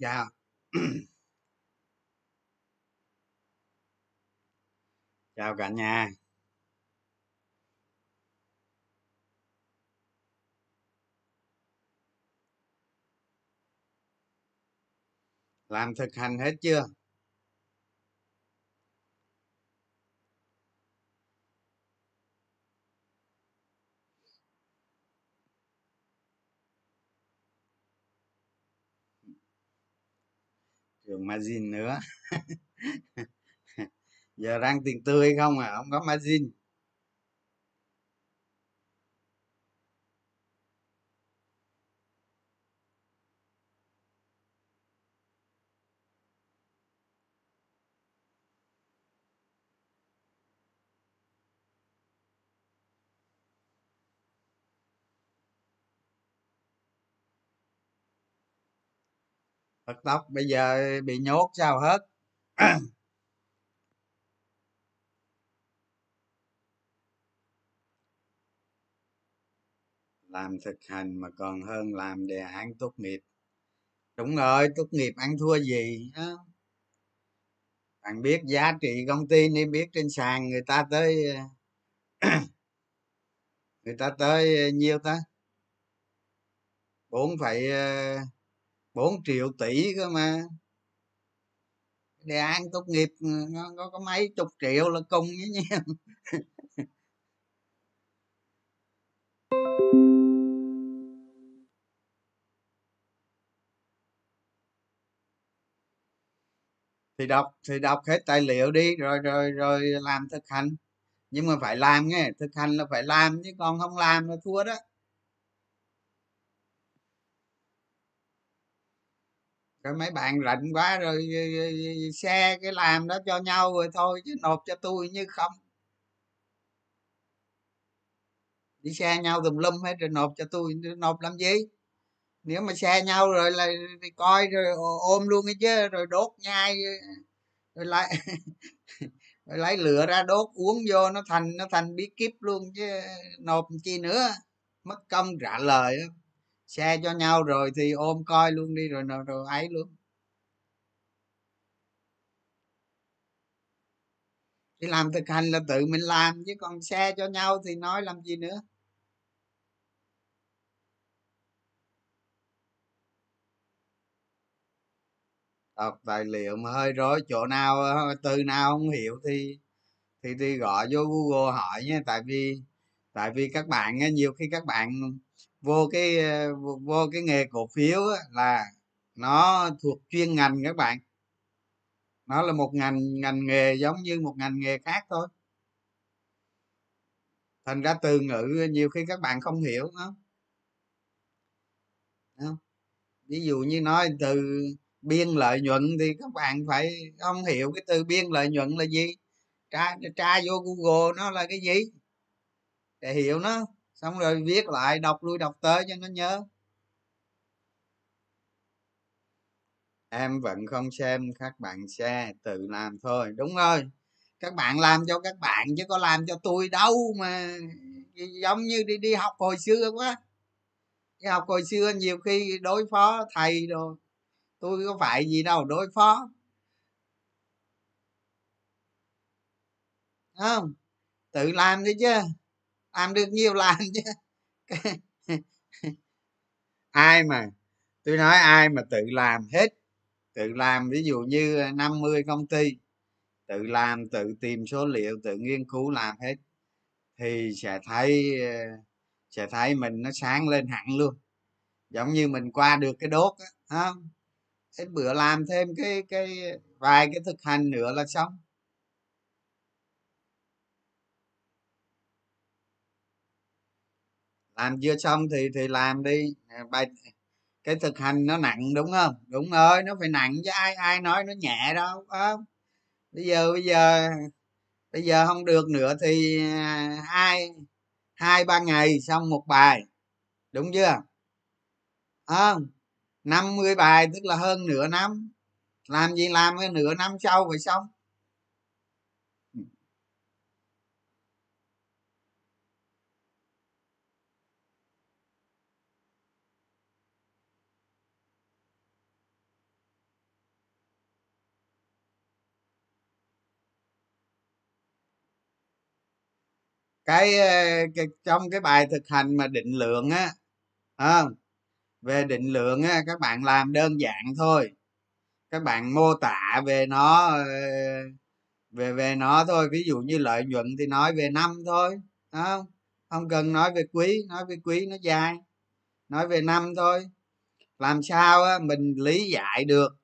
Dạ. chào chào cả nhà. Làm thực hành hết chưa? Trường margin nữa. Giờ đang tiền tươi không à không có margin. bật tóc, bây giờ bị nhốt sao hết? Làm thực hành mà còn hơn làm đề án tốt nghiệp. Đúng rồi, tốt nghiệp ăn thua gì đó. bạn biết giá trị công ty nên biết trên sàn người ta tới, người ta tới ờ, nhiêu ta? Bốn phải 4 triệu tỷ cơ mà. Đề án tốt nghiệp nó có, có mấy chục triệu là cùng với nhau. Thì đọc thì đọc hết tài liệu đi rồi rồi rồi làm thực hành. Nhưng mà phải làm nghe thực hành là phải làm chứ còn không làm là thua đó. Rồi mấy bạn rảnh quá rồi ờ, ờ, ờ, xe cái làm đó cho nhau rồi thôi, chứ nộp cho tôi như không. Đi xe nhau tùm lum hết rồi nộp cho tôi, nộp làm gì? Nếu mà xe nhau rồi là, thì coi rồi ôm luôn ấy chứ, rồi đốt nhai rồi lại rồi lấy lửa ra đốt uống vô, nó thành nó thành bí kíp luôn chứ nộp chi nữa, mất công trả lời xe cho nhau rồi thì ôm coi luôn đi rồi rồi, rồi ấy luôn. Đi làm thực hành là tự mình làm chứ còn xe cho nhau thì nói làm gì nữa? Đọc tài liệu mà hơi rối chỗ nào ờ, từ nào không hiểu thì thì thì gọi vô google hỏi nha. Tại vì tại vì các bạn nhiều khi các bạn vô cái ờ, vô cái nghề cổ phiếu là nó thuộc chuyên ngành các bạn. Nó là một ngành ngành nghề giống như một ngành nghề khác thôi. Thành ra từ ngữ nhiều khi các bạn không hiểu nó ví dụ như nói từ biên lợi nhuận thì các bạn phải không hiểu cái từ biên lợi nhuận là gì? Tra tra vô google nó là cái gì? Để hiểu nó xong rồi viết lại, đọc lui đọc tới cho nó nhớ. Em vẫn không xem các bạn xe tự làm thôi. Đúng rồi, các bạn làm cho các bạn chứ có làm cho tôi đâu mà giống như đi đi học hồi xưa quá. Đi học hồi xưa nhiều khi đối phó thầy rồi tôi có phải gì đâu, đối phó. Không? Tự làm đi chứ làm được nhiều làm chứ. Ai mà, tôi nói ai mà tự làm hết, tự làm ví dụ như ờ, 50 công ty, tự làm, tự tìm số liệu, tự nghiên cứu làm hết, thì sẽ thấy ờ, sẽ thấy mình nó sáng lên hẳn luôn. Giống như mình qua được cái đốt á không? Thế bữa làm thêm cái cái, vài cái thực hành nữa là xong. Làm chưa xong thì thì làm đi. Ờ, bài, cái thực hành nó nặng, đúng không? Đúng rồi, nó phải nặng chứ ai ai nói nó nhẹ đâu không? Bây giờ bây giờ bây giờ không được nữa thì à, hai hai, ba ngày xong một bài. Đúng chưa? Không? Năm mươi bài tức là hơn nửa năm. Làm gì làm cái nửa năm sau phải xong? Cái, cái trong cái bài thực hành mà định lượng á không về định lượng á các bạn làm đơn giản thôi. Các bạn mô tả về nó về về nó thôi. Ví dụ như lợi nhuận thì nói về năm thôi không không cần nói về quý nói về quý nó dài. Nói về năm thôi. Làm sao á, mình lý giải được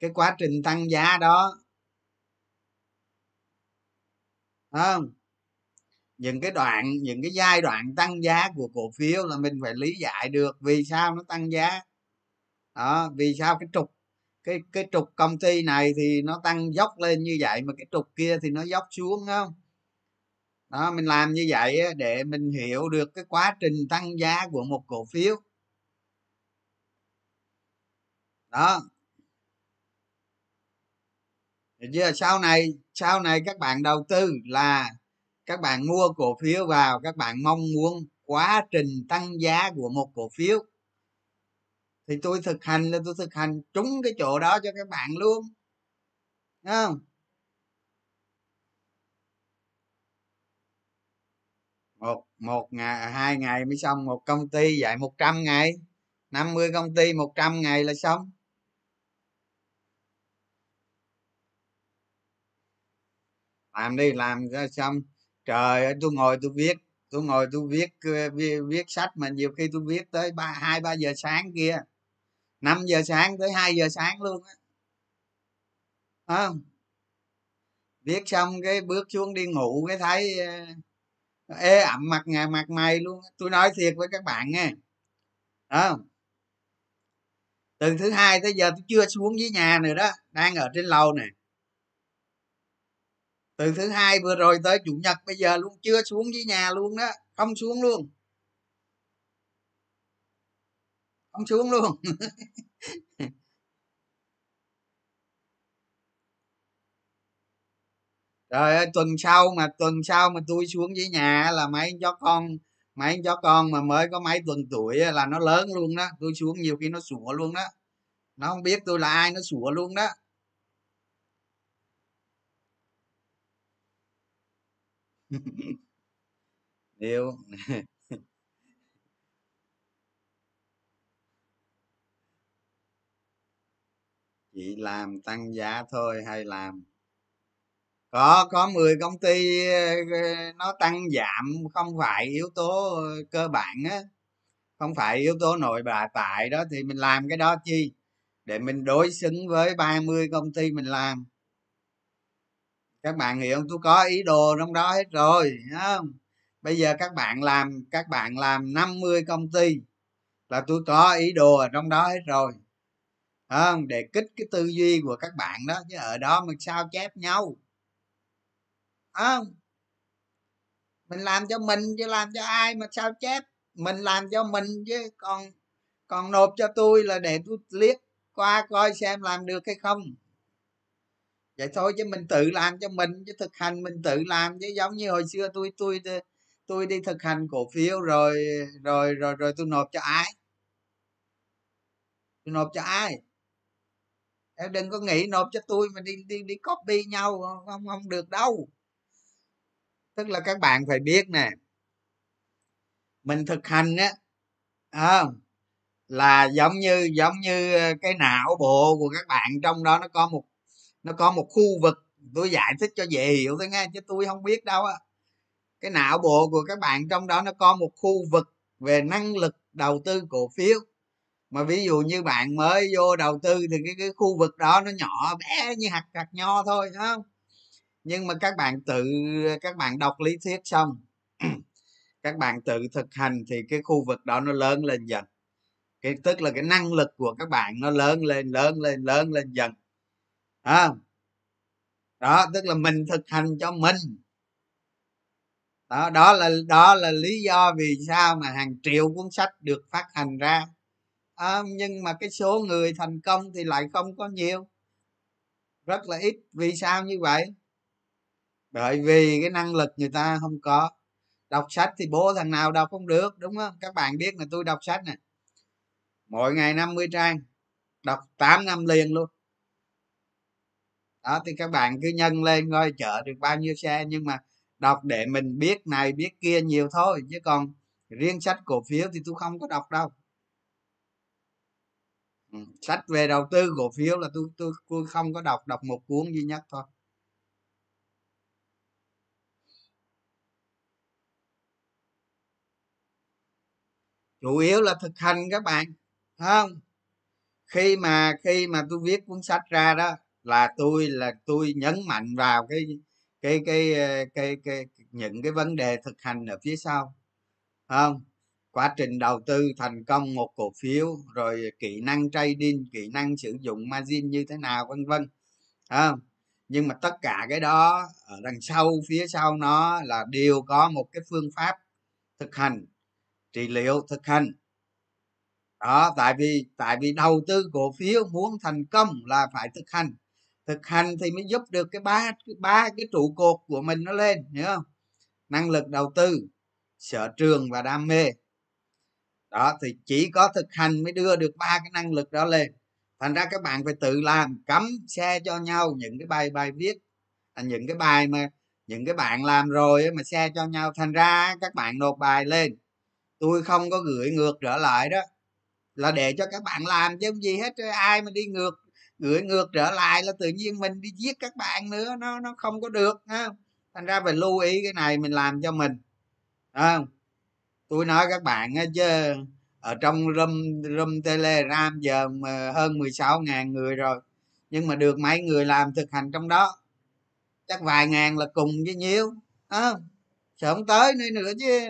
cái quá trình tăng giá đó? Không những cái đoạn, những cái giai đoạn tăng giá của cổ phiếu là mình phải lý giải được vì sao nó tăng giá. Đó, vì sao cái trục, cái cái trục công ty này thì nó tăng dốc lên như vậy mà cái trục kia thì nó dốc xuống không? Đó, mình làm như vậy để mình hiểu được cái quá trình tăng giá của một cổ phiếu. Đó. Giờ sau này sau này các bạn đầu tư là các bạn mua cổ phiếu vào, các bạn mong muốn quá trình tăng giá của một cổ phiếu. Thì tôi thực hành là tôi thực hành trúng cái chỗ đó cho các bạn luôn. Đúng không? Một một ngày, hai ngày mới xong, một công ty dạy một trăm ngày 50 công ty 100 ngày là xong. Làm đi, làm ra xong trời ơi tôi ngồi tôi viết tôi ngồi tôi viết ờ, viết, viết sách mà nhiều khi tôi viết tới ba hai ba giờ sáng kia 5 giờ sáng tới 2 giờ sáng luôn á. Không? Viết xong cái bước xuống đi ngủ cái thấy ờ, ê ẩm mặt ngày mặt mày luôn tôi nói thiệt với các bạn nghe đó từ thứ hai tới giờ tôi chưa xuống dưới nhà nữa đó đang ở trên lầu nè từ thứ hai vừa rồi tới chủ nhật, bây giờ luôn chưa xuống dưới nhà luôn đó, không xuống luôn. Không xuống luôn. Rồi tuần sau mà, tuần sau mà tôi xuống dưới nhà là mấy chó con, mấy chó con mà mới có mấy tuần tuổi là nó lớn luôn đó, tôi xuống nhiều khi nó sủa luôn đó. Nó không biết tôi là ai, nó sủa luôn đó. yêu chỉ làm tăng giá thôi hay làm? Có có 10 công ty ờ, nó tăng giảm không phải yếu tố cơ bản á. Không phải yếu tố nội bà tại đó thì mình làm cái đó chi? Để mình đối xứng với 30 công ty mình làm các bạn hiểu không? Tôi có ý đồ trong đó hết rồi không? Bây giờ các bạn làm, các bạn làm 50 công ty là tôi có ý đồ ở trong đó hết rồi. Không? Để kích cái tư duy của các bạn đó, chứ ở đó mình sao chép nhau? Không? Mình làm cho mình chứ làm cho ai mà sao chép? Mình làm cho mình chứ, còn còn nộp cho tôi là để tôi liếc qua coi xem làm được hay không vậy thôi chứ mình tự làm cho mình chứ thực hành mình tự làm chứ giống như hồi xưa tôi tôi tôi đi thực hành cổ phiếu rồi rồi rồi rồi tôi nộp cho ai? Tôi nộp cho ai? Em đừng có nghĩ nộp cho tôi mà đi đi đi copy nhau không không được đâu. Tức là các bạn phải biết nè. Mình thực hành á à, là giống như giống như ờ, cái não bộ của các bạn trong đó nó có một nó có một khu vực tôi giải thích cho dễ hiểu thôi nghe chứ tôi không biết đâu á. Cái não bộ của các bạn trong đó nó có một khu vực về năng lực đầu tư cổ phiếu. Mà ví dụ như bạn mới vô đầu tư thì cái, cái khu vực đó nó nhỏ bé như hạt hạt nho thôi không? Nhưng mà các bạn tự các bạn đọc lý thuyết xong các bạn tự thực hành thì cái khu vực đó nó lớn lên dần. Cái tức là cái năng lực của các bạn nó lớn lên lớn lên lớn lên dần à, đó tức là mình thực hành cho mình. Đó đó là đó là lý do vì sao mà hàng triệu cuốn sách được phát hành ra. À, nhưng mà cái số người thành công thì lại không có nhiều. Rất là ít. Vì sao như vậy? Bởi vì cái năng lực người ta không có. Đọc sách thì bố thằng nào đọc không được đúng không? Các bạn biết là tôi đọc sách nè. Mỗi ngày 50 trang. Đọc 8 năm liền luôn đó, thì các bạn cứ nhân lên coi chợ được bao nhiêu xe, nhưng mà đọc để mình biết này, biết kia nhiều thôi, chứ còn riêng sách cổ phiếu thì tôi không có đọc đâu ừ. sách về đầu tư cổ phiếu là tôi tôi tôi không có đọc đọc một cuốn duy nhất thôi chủ yếu là thực hành các bạn không khi mà khi mà tôi viết cuốn sách ra đó là tôi là tôi nhấn mạnh vào cái cái cái cái, cái, cái những cái vấn đề thực hành ở phía sau. Không? Quá trình đầu tư thành công một cổ phiếu rồi kỹ năng trading kỹ năng sử dụng margin như thế nào vân vân. Không? Nhưng mà tất cả cái đó ở đằng sau phía sau nó là đều có một cái phương pháp thực hành trị liệu thực hành. Đó tại vì tại vì đầu tư cổ phiếu muốn thành công là phải thực hành thực hành thì mới giúp được cái ba ba cái trụ cột của mình nó lên hiểu không? Năng lực đầu tư sở trường và đam mê. Đó thì chỉ có thực hành mới đưa được ba cái năng lực đó lên. Thành ra các bạn phải tự làm cấm xe cho nhau những cái bài bài viết à, những cái bài mà những cái bạn làm rồi mà xe cho nhau. Thành ra các bạn nộp bài lên. Tôi không có gửi ngược trở lại đó. Là để cho các bạn làm chứ không gì hết ai mà đi ngược gửi ngược trở lại là tự nhiên mình đi giết các bạn nữa, nó nó không có được, ha. Thành ra phải lưu ý cái này mình làm cho mình không tôi nói các bạn chứ, ở trong room room telegram giờ mà hơn 16 ngàn người rồi, nhưng mà được mấy người làm thực hành trong đó, chắc vài ngàn là cùng với nhiêu không sợ không tới nơi nữa chứ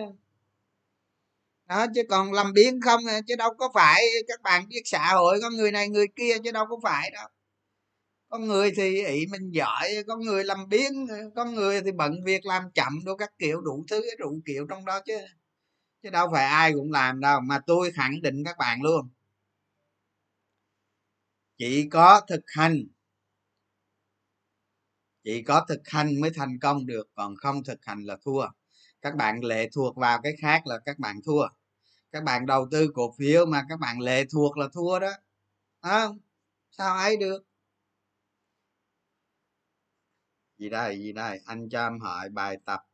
đó, chứ còn làm biến không à, chứ đâu có phải. Các bạn biết xã hội, có người này người kia chứ đâu có phải đâu. Có người thì ý mình giỏi, có người làm biến có người thì bận việc làm chậm đâu các kiểu, đủ thứ, đủ kiểu trong đó chứ. Chứ đâu phải ai cũng làm đâu, mà tôi khẳng định các bạn luôn. Chỉ có thực hành. Chỉ có thực hành mới thành công được, còn không thực hành là thua các bạn lệ thuộc vào cái khác là các bạn thua. Các bạn đầu tư cổ phiếu mà các bạn lệ thuộc là thua đó. Không? Sao ấy được? Gì đây gì đây? Anh cho em hỏi bài tập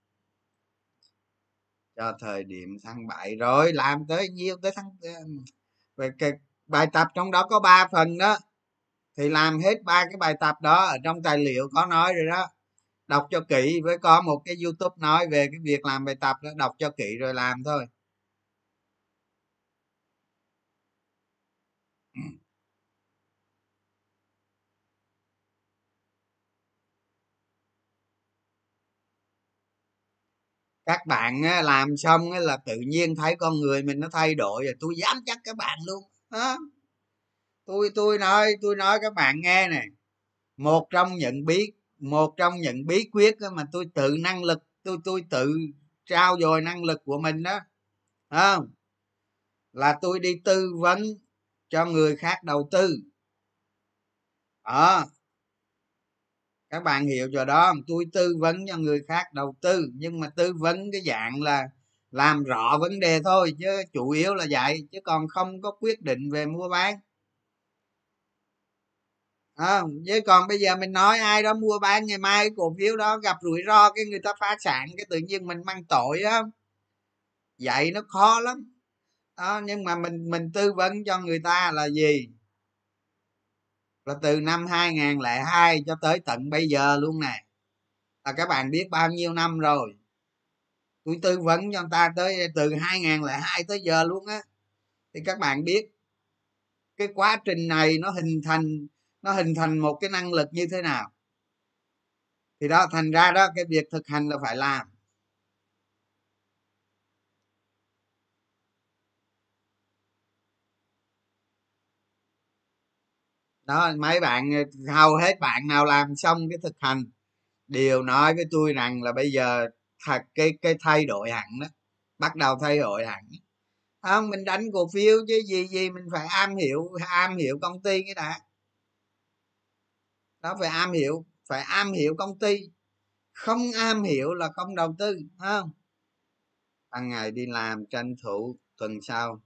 cho thời điểm tháng 7 rồi. Làm tới nhiêu? Tới tháng ờ, về cái bài tập trong đó có 3 phần đó. Thì làm hết ba cái bài tập đó ở trong tài liệu có nói rồi đó đọc cho kỹ, với có một cái youtube nói về cái việc làm bài tập đó, đọc cho kỹ rồi làm thôi. Các bạn làm xong là tự nhiên thấy con người mình nó thay đổi rồi, tôi dám chắc các bạn luôn đó tôi tôi nói tôi nói các bạn nghe nè. Một trong những bí một trong những bí quyết mà tôi tự năng lực, tôi tôi tự trao dồi năng lực của mình đó không? Là tôi đi tư vấn cho người khác đầu tư. Đó. Các bạn hiểu rồi đó tôi tư vấn cho người khác đầu tư, nhưng mà tư vấn cái dạng là làm rõ vấn đề thôi, chứ chủ yếu là vậy, chứ còn không có quyết định về mua bán à, chứ còn bây giờ mình nói ai đó mua bán ngày mai cổ phiếu đó gặp rủi ro cái người ta phá sản cái tự nhiên mình mang tội á. Vậy nó khó lắm. Đó nhưng mà mình mình tư vấn cho người ta là gì? Là từ năm 2002 cho tới tận bây giờ luôn nè. Là các bạn biết bao nhiêu năm rồi? Tôi tư vấn cho người ta tới từ 2002 tới giờ luôn á. Thì các bạn biết cái quá trình này nó hình thành nó hình thành một cái năng lực như thế nào? Thì đó, thành ra đó, cái việc thực hành là phải làm. Đó, mấy bạn, hầu hết bạn nào làm xong cái thực hành, đều nói với tôi rằng là bây giờ thật cái cái thay đổi hẳn đó, bắt đầu thay đổi hẳn. Không, mình đánh cổ phiếu chứ gì gì mình phải am hiểu am hiểu công ty cái đã đó, phải am hiểu, phải am hiểu công ty. Không am hiểu là không đầu tư không? Ban ngày đi làm tranh thủ tuần sau.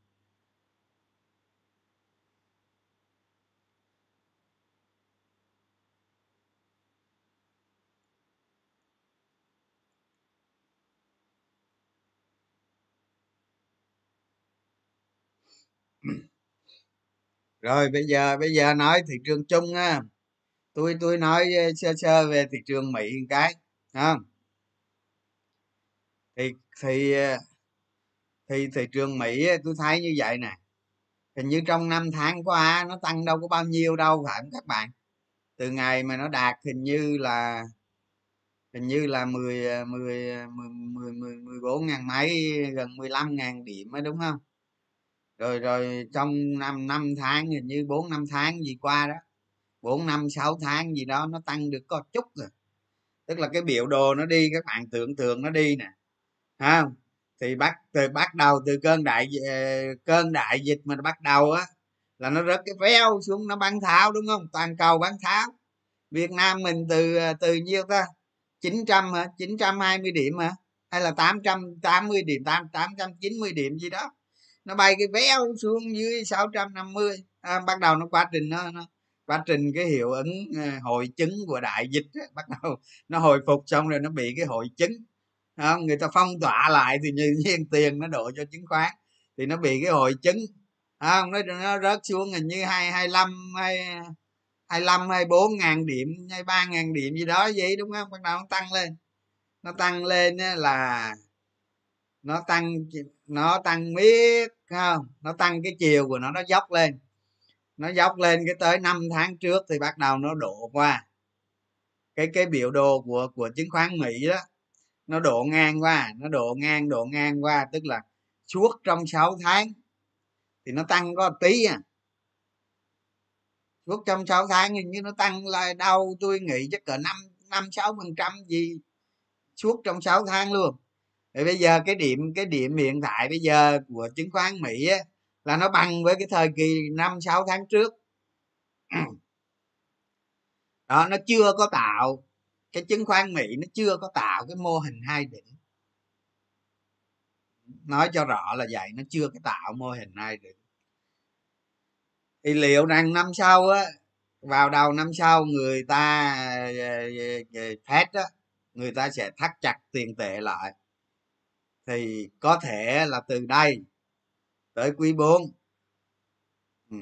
Rồi, bây giờ bây giờ nói thị trường chung ha tôi tôi nói ờ, sơ sơ về thị trường mỹ một cái không? Thì thì ờ, thì thị trường mỹ ờ, tôi thấy như vậy nè. Hình như trong năm tháng qua nó tăng đâu có bao nhiêu đâu phải không các bạn? Từ ngày mà nó đạt hình như là, hình như là 10 10 10 10 14 ngàn mấy, gần 15 ngàn điểm ấy đúng không? Rồi rồi trong năm năm tháng, hình như 4 năm tháng gì qua đó 4 năm 6 tháng gì đó nó tăng được có chút rồi. Tức là cái biểu đồ nó đi các bạn tưởng tượng nó đi nè. Ha thì bắt từ bắt đầu từ cơn đại ờ, cơn đại dịch mà bắt đầu á là nó rớt cái véo xuống nó bán tháo đúng không? Toàn cầu bán tháo. Việt nam mình từ ờ, từ nhiêu ta? 900 hả? 920 điểm hả? Hay là 880 điểm 8 890 điểm gì đó. Nó bay cái véo xuống dưới 650 à, bắt đầu nó quá trình nó, nó quá trình cái hiệu ứng ờ, hội chứng của đại dịch ấy, bắt đầu nó hồi phục xong rồi nó bị cái hội chứng. Không? người ta phong tỏa lại thì tự nhiên tiền nó đổ cho chứng khoán thì nó bị cái hội chứng. Không nó nó rớt xuống hình như hai hai năm hay hai năm hay bốn ngàn điểm hay ba ngàn điểm gì đó vậy đúng không? Bắt đầu nó tăng lên. Nó tăng lên là nó tăng nó tăng miết không? Nó tăng cái chiều của nó nó dốc lên nó dốc lên cái tới năm tháng trước thì bắt đầu nó đổ qua. Cái cái biểu đồ của của chứng khoán mỹ đó nó đổ ngang qua nó đổ ngang đổ ngang qua tức là suốt trong 6 tháng. Thì nó tăng có tí à. Suốt trong 6 tháng hình như nó tăng lại đâu tôi nghĩ chắc cỡ năm năm sáu phần trăm gì. Suốt trong 6 tháng luôn. Thì bây giờ cái điểm cái điểm hiện tại bây giờ của chứng khoán mỹ á, là nó bằng với cái thời kỳ năm, sáu tháng trước. Đó, nó chưa có tạo cái chứng khoán mỹ, nó chưa có tạo cái mô hình hai đỉnh. Nói cho rõ là vậy, nó chưa có tạo mô hình hai đỉnh. Thì liệu rằng năm sau á, vào đầu năm sau người ta ờ, ờ, phép á, người ta sẽ thắt chặt tiền tệ lại, thì có thể là từ đây tới quý 4 ừ.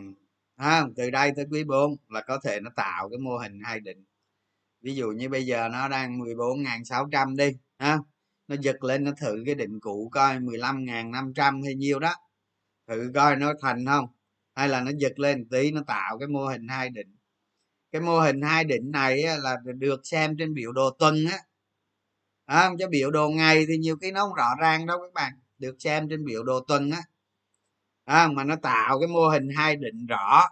à, từ đây tới quý 4 là có thể nó tạo cái mô hình hai định. Ví dụ như bây giờ nó đang 14.600 đi ha nó giật lên nó thử cái định cũ coi 15.500 hay nhiêu đó. Thử coi nó thành không hay là nó giật lên tí nó tạo cái mô hình hai định. Cái mô hình hai định này là được xem trên biểu đồ tuần á. À, chứ biểu đồ ngày thì nhiều cái nó không rõ ràng đâu các bạn. Được xem trên biểu đồ tuần á à, mà nó tạo cái mô hình hai định rõ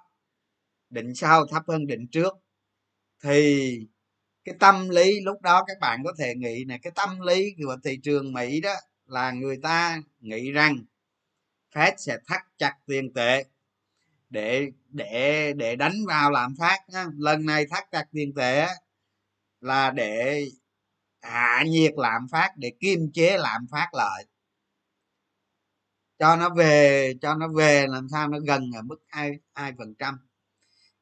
định sau thấp hơn định trước thì cái tâm lý lúc đó các bạn có thể nghĩ này cái tâm lý của thị trường mỹ đó là người ta nghĩ rằng Fed sẽ thắt chặt tiền tệ để để để đánh vào lạm phát nhá. lần này thắt chặt tiền tệ là để hạ nhiệt lạm phát để kiềm chế lạm phát lại cho nó về cho nó về làm sao nó gần ở mức hai hai phần trăm.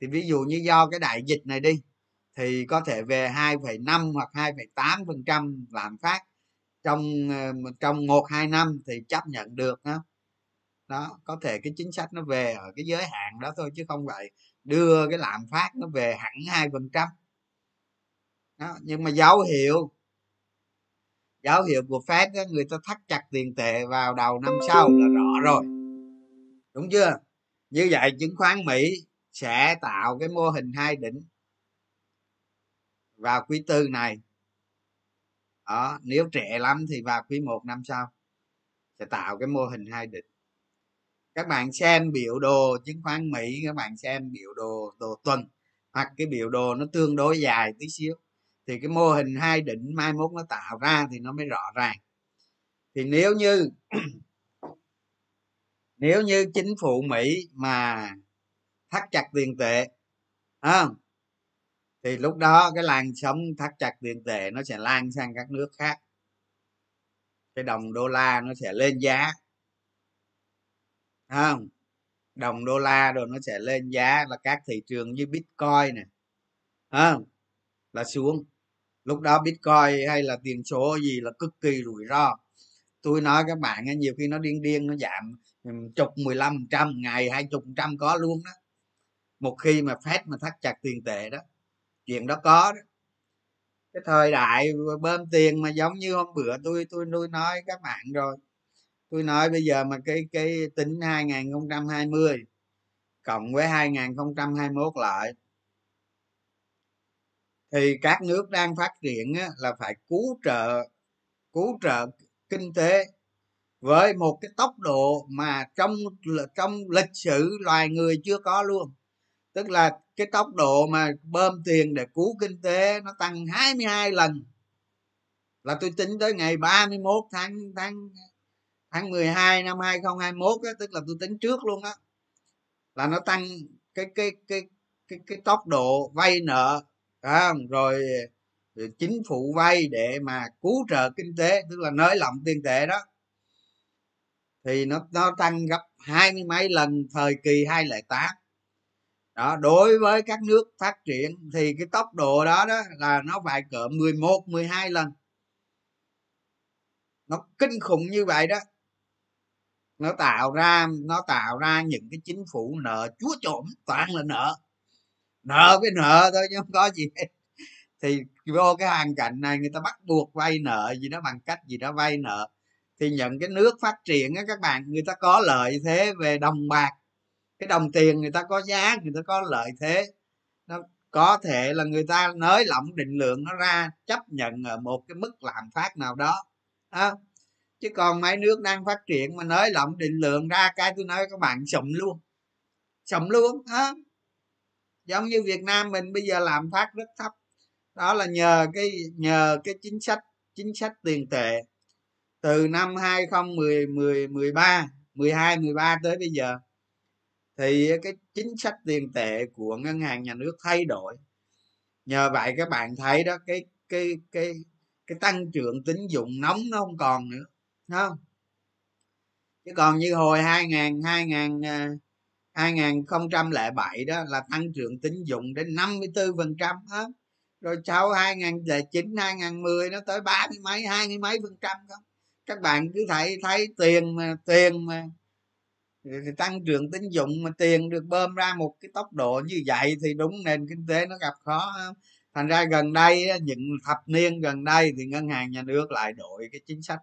Thì ví dụ như do cái đại dịch này đi thì có thể về 2,5 hoặc 2,8 phần trăm lạm phát trong ờ, trong một hai năm thì chấp nhận được đó đó có thể cái chính sách nó về ở cái giới hạn đó thôi chứ không vậy đưa cái lạm phát nó về hẳn hai phần trăm. Nhưng mà dấu hiệu dấu hiệu của Fed đó, người ta thắt chặt tiền tệ vào đầu năm sau là rõ rồi. Đúng chưa? Như vậy chứng khoán Mỹ sẽ tạo cái mô hình hai đỉnh vào quý tư này. Đó nếu trẻ lắm thì vào quý một năm sau sẽ tạo cái mô hình hai đỉnh. Các bạn xem biểu đồ chứng khoán mỹ các bạn xem biểu đồ đồ tuần hoặc cái biểu đồ nó tương đối dài tí xíu thì cái mô hình hai đỉnh mai mốt nó tạo ra thì nó mới rõ ràng. Thì nếu như nếu như chính phủ mỹ mà thắt chặt tiền tệ không? Thì lúc đó cái làn sóng thắt chặt tiền tệ nó sẽ lan sang các nước khác. Cái đồng đô la nó sẽ lên giá. Không? Đồng đô la rồi nó sẽ lên giá là các thị trường như bitcoin nè. Không? Là xuống lúc đó bitcoin hay là tiền số gì là cực kỳ rủi ro. Tôi nói các bạn nhiều khi nó điên điên, nó giảm chục, mười lăm trăm, ngày hai chục trăm có luôn đó. Một khi mà phép mà thắt chặt tiền tệ đó, chuyện đó có đó. Cái thời đại bơm tiền mà giống như hôm bữa tôi tôi tôi nói các bạn rồi. Tôi nói bây giờ mà cái cái tính 2020 cộng với 2021 lại thì các nước đang phát triển á, là phải cứu trợ cứu trợ kinh tế với một cái tốc độ mà trong trong lịch sử loài người chưa có luôn. Tức là cái tốc độ mà bơm tiền để cứu kinh tế nó tăng 22 lần. Là tôi tính tới ngày 31 tháng tháng tháng 12 năm 2021 á, tức là tôi tính trước luôn á. Là nó tăng cái cái cái cái cái tốc độ vay nợ à, rồi, ờ, chính phủ vay để mà cứu trợ kinh tế tức là nới lỏng tiền tệ đó. Thì nó nó tăng gấp hai mươi mấy lần thời kỳ 208 đó đối với các nước phát triển thì cái tốc độ đó đó là nó phải cỡ 11 12 lần. Nó kinh khủng như vậy đó. Nó tạo ra nó tạo ra những cái chính phủ nợ chúa trộm toàn là nợ nợ với nợ thôi chứ không có gì hết. Thì vô cái hoàn cảnh này người ta bắt buộc vay nợ gì đó bằng cách gì đó vay nợ. Thì những cái nước phát triển á các bạn người ta có lợi thế về đồng bạc. Cái đồng tiền người ta có giá người ta có lợi thế. Nó có thể là người ta nới lỏng định lượng nó ra chấp nhận ở một cái mức lạm phát nào đó. À, chứ còn mấy nước đang phát triển mà nới lỏng định lượng ra cái tôi nói các bạn sụm luôn. Sụm luôn á giống như việt nam mình bây giờ làm phát rất thấp. Đó là nhờ cái nhờ cái chính sách chính sách tiền tệ. Từ năm 2010 13 12 13 tới bây giờ, thì cái chính sách tiền tệ của ngân hàng nhà nước thay đổi. Nhờ vậy các bạn thấy đó, cái cái cái cái tăng trưởng tín dụng nóng nó không còn nữa không? Chứ còn như hồi 2000 2000 2007 đó là tăng trưởng tín dụng đến 54 phần trăm rồi sau 2009 2010 nó tới ba mươi mấy, hai mươi mấy phần trăm không? Các bạn cứ thấy thấy tiền mà tiền mà, thì tăng trưởng tín dụng mà tiền được bơm ra một cái tốc độ như vậy thì đúng nền kinh tế nó gặp khó thành ra gần đây những thập niên gần đây thì ngân hàng nhà nước lại đổi cái chính sách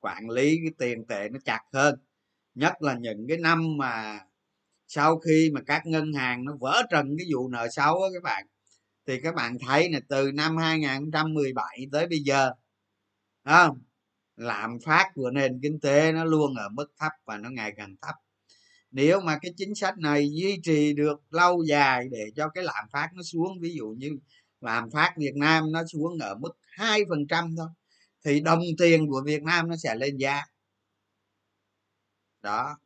quản lý cái tiền tệ nó chặt hơn. Nhất là những cái năm mà sau khi mà các ngân hàng nó vỡ trần cái vụ nợ xấu á các bạn, thì các bạn thấy là từ năm 2017 tới bây giờ không? Lạm phát của nền kinh tế nó luôn ở mức thấp và nó ngày càng thấp. Nếu mà cái chính sách này duy trì được lâu dài để cho cái lạm phát nó xuống, ví dụ như lạm phát Việt Nam nó xuống ở mức 2% thôi, thì đồng tiền của Việt Nam nó sẽ lên giá. Đó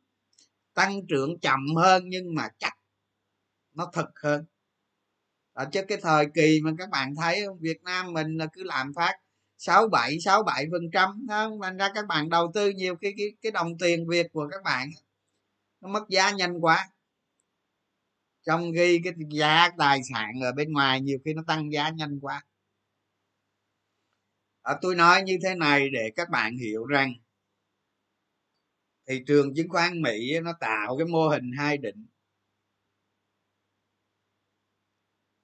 tăng trưởng chậm hơn nhưng mà chắc nó thật hơn. Ở trước cái thời kỳ mà các bạn thấy không? Việt Nam mình là cứ làm phát sáu bảy sáu bảy phần trăm thành ra các bạn đầu tư nhiều cái cái cái đồng tiền việt của các bạn nó mất giá nhanh quá. Trong khi cái giá tài sản ở bên ngoài nhiều khi nó tăng giá nhanh quá. À, tôi nói như thế này để các bạn hiểu rằng thị trường chứng khoán mỹ nó tạo cái mô hình hai định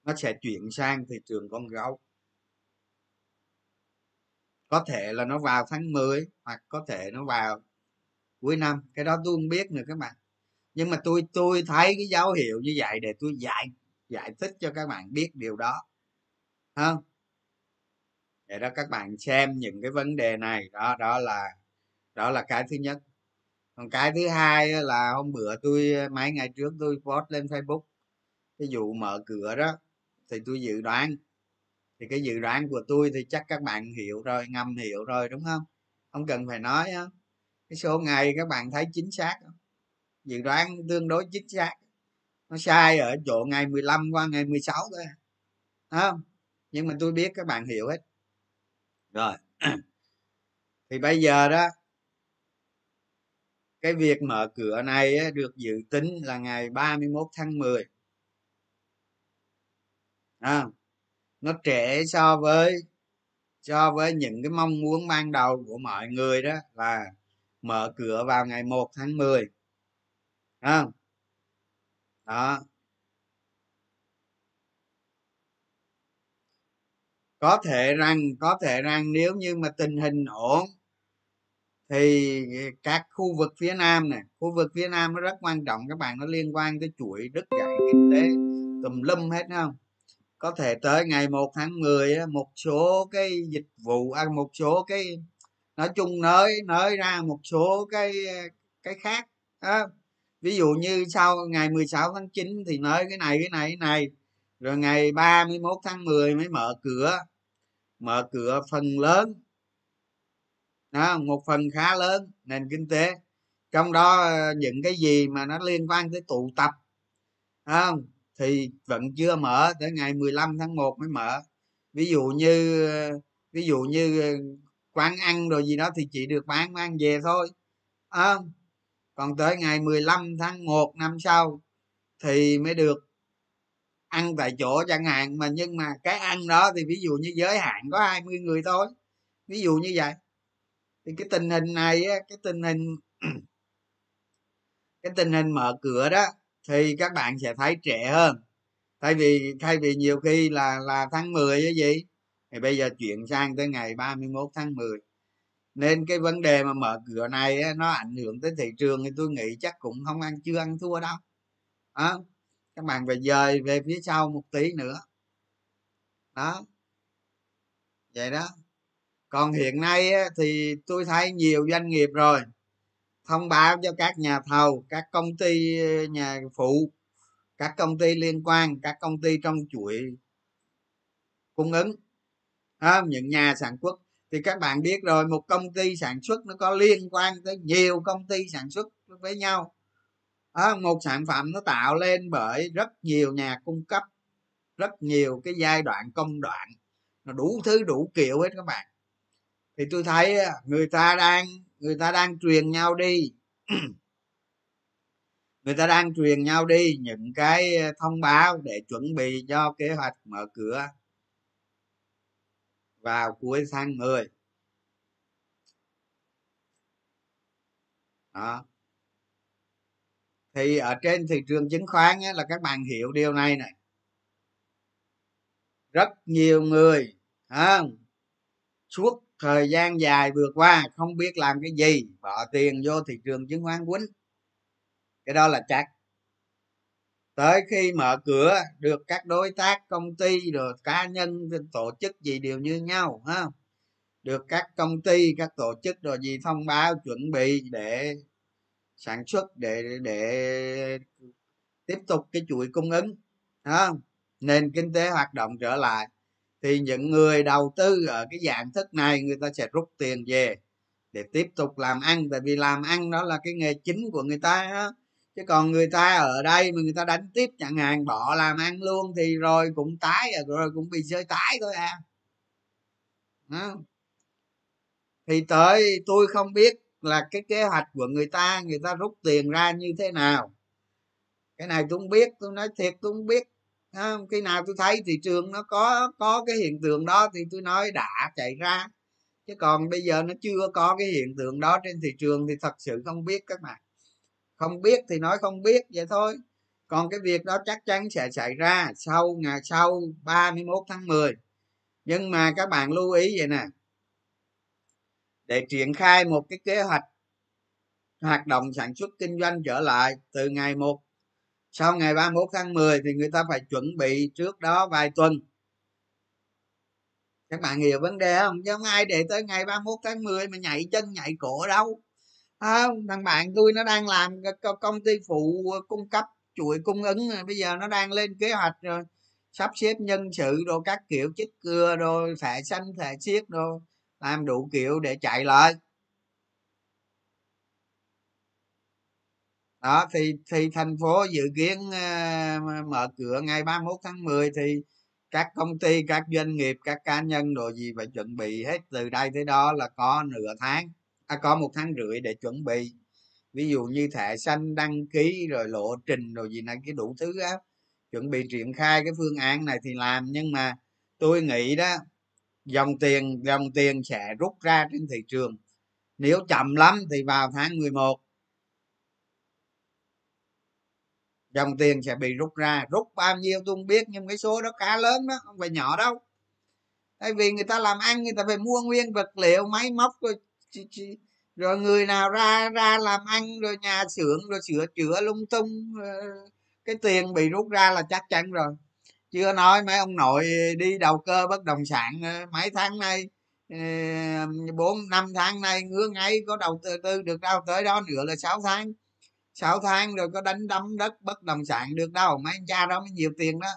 nó sẽ chuyển sang thị trường con gấu. Có thể là nó vào tháng 10 hoặc có thể nó vào cuối năm. Cái đó tôi không biết nữa các bạn. Nhưng mà tôi tôi thấy cái dấu hiệu như vậy để tôi giải giải thích cho các bạn biết điều đó. Không để đó các bạn xem những cái vấn đề này. Đó đó là đó là cái thứ nhất còn cái thứ hai là hôm bữa tôi ờ, mấy ngày trước tôi post lên facebook, cái vụ mở cửa đó, thì tôi dự đoán, thì cái dự đoán của tôi thì chắc các bạn hiểu rồi, ngầm hiểu rồi, đúng không? Không cần phải nói đó. cái số ngày các bạn thấy chính xác. Không? dự đoán tương đối chính xác. Nó sai ở chỗ ngày 15 qua ngày 16 thôi à. không? Nhưng mà tôi biết các bạn hiểu hết. Rồi. Thì bây giờ đó cái việc mở cửa này được dự tính là ngày 31 tháng 10 à, nó trễ so với so với những cái mong muốn ban đầu của mọi người đó là mở cửa vào ngày 1 tháng 10 à, đó. Có thể rằng có thể rằng nếu như mà tình hình ổn thì các khu vực phía nam này khu vực phía nam nó rất quan trọng các bạn nó liên quan tới chuỗi đứt gãy kinh tế tùm lum hết không có thể tới ngày 1 tháng 10 một số cái dịch vụ à, một số cái nói chung nới nới ra một số cái cái khác đó. ví dụ như sau ngày 16 tháng 9 thì nới cái này cái này cái này rồi ngày 31 tháng 10 mới mở cửa mở cửa phần lớn đó, một phần khá lớn nền kinh tế. Trong đó ờ, những cái gì mà nó liên quan tới tụ tập không? Thì vẫn chưa mở tới ngày 15 tháng 1 mới mở. Ví dụ như ờ, ví dụ như ờ, quán ăn rồi gì đó thì chỉ được bán mang về thôi à, còn tới ngày 15 tháng 1 năm sau thì mới được ăn tại chỗ chẳng hạn. Mà nhưng mà cái ăn đó thì ví dụ như giới hạn có 20 người thôi. Ví dụ như vậy thì cái tình hình này cái tình hình cái tình hình mở cửa đó, thì các bạn sẽ thấy trẻ hơn. Thay vì thay vì nhiều khi là là tháng 10 cái gì, thì bây giờ chuyển sang tới ngày 31 tháng 10 nên cái vấn đề mà mở cửa này nó ảnh hưởng tới thị trường thì tôi nghĩ chắc cũng không ăn, chưa ăn thua đâu. Đó, các bạn phải dời về phía sau một tí nữa. Đó. Vậy đó còn hiện nay thì tôi thấy nhiều doanh nghiệp rồi thông báo cho các nhà thầu các công ty ờ, nhà phụ các công ty liên quan các công ty trong chuỗi cung ứng à, những nhà sản xuất. Thì các bạn biết rồi một công ty sản xuất nó có liên quan tới nhiều công ty sản xuất với nhau. À, một sản phẩm nó tạo lên bởi rất nhiều nhà cung cấp rất nhiều cái giai đoạn công đoạn nó đủ thứ đủ kiểu hết các bạn thì tôi thấy người ta đang người ta đang truyền nhau đi. Người ta đang truyền nhau đi những cái ờ, thông báo để chuẩn bị cho kế hoạch mở cửa vào cuối tháng 10 đó. Thì ở trên thị trường chứng khoán ấy, là các bạn hiểu điều này này. Rất nhiều người à, suốt thời gian dài vừa qua, không biết làm cái gì, bỏ tiền vô thị trường chứng khoán quýnh. Cái đó là chắc. Tới khi mở cửa được các đối tác, công ty rồi cá nhân tổ chức gì đều như nhau, ha. Được các công ty, các tổ chức rồi gì thông báo, chuẩn bị để sản xuất, để để tiếp tục cái chuỗi cung ứng, ha. Nền kinh tế hoạt động trở lại thì những người đầu tư ở cái dạng thức này, người ta sẽ rút tiền về để tiếp tục làm ăn, tại vì làm ăn đó là cái nghề chính của người ta đó chứ còn người ta ở đây mà người ta đánh tiếp chẳng hạn, bỏ làm ăn luôn thì rồi cũng tái, rồi cũng bị rơi tái thôi à. Đó. thì tới, tôi không biết là cái kế hoạch của người ta người ta rút tiền ra như thế nào. Cái này tôi không biết, tôi nói thiệt tôi không biết không? khi nào tôi thấy thị trường nó có có cái hiện tượng đó thì tôi nói đã, chạy ra. Chứ còn bây giờ nó chưa có cái hiện tượng đó trên thị trường thì thật sự không biết các bạn. Không biết thì nói không biết vậy thôi. Còn cái việc đó chắc chắn sẽ xảy ra sau, ngày sau 31 tháng 10 nhưng mà các bạn lưu ý vậy nè. Để triển khai một cái kế hoạch hoạt động sản xuất kinh doanh trở lại từ ngày 1 sau ngày 31 tháng 10 thì người ta phải chuẩn bị trước đó vài tuần. Các bạn hiểu vấn đề không? Chứ không ai để tới ngày 31 tháng 10 mà nhảy chân nhảy cổ đâu. À, thằng bạn tôi nó đang làm công ty phụ cung cấp chuỗi cung ứng bây giờ nó đang lên kế hoạch rồi sắp xếp nhân sự đồ các kiểu chích cưa rồi thẻ xanh thẻ xiết đồ làm đủ kiểu để chạy lại. Đó thì thì thành phố dự kiến uh, mở cửa ngày 31 tháng 10 thì các công ty các doanh nghiệp các cá nhân đồ gì phải chuẩn bị hết từ đây tới đó là có nửa tháng à, có một tháng rưỡi để chuẩn bị. Ví dụ như thẻ xanh đăng ký rồi lộ trình rồi gì này cái đủ thứ á chuẩn bị triển khai cái phương án này thì làm. Nhưng mà tôi nghĩ đó dòng tiền dòng tiền sẽ rút ra trên thị trường. Nếu chậm lắm thì vào tháng 11 dòng tiền sẽ bị rút ra. Rút bao nhiêu tôi không biết nhưng cái số đó khá lớn đó không phải nhỏ đâu. Tại vì người ta làm ăn người ta phải mua nguyên vật liệu máy móc rồi rồi người nào ra ra làm ăn rồi nhà xưởng rồi sửa chữa lung tung ờ, cái tiền bị rút ra là chắc chắn rồi. Chưa nói mấy ông nội đi đầu cơ bất động sản ờ, mấy tháng nay ờ, bốn năm tháng nay ngứa ngáy có đầu tư, tư được đâu tới đó nữa là 6 tháng. 6 tháng rồi có đánh đấm đất bất động sản được đâu mấy anh cha đó mới nhiều tiền đó.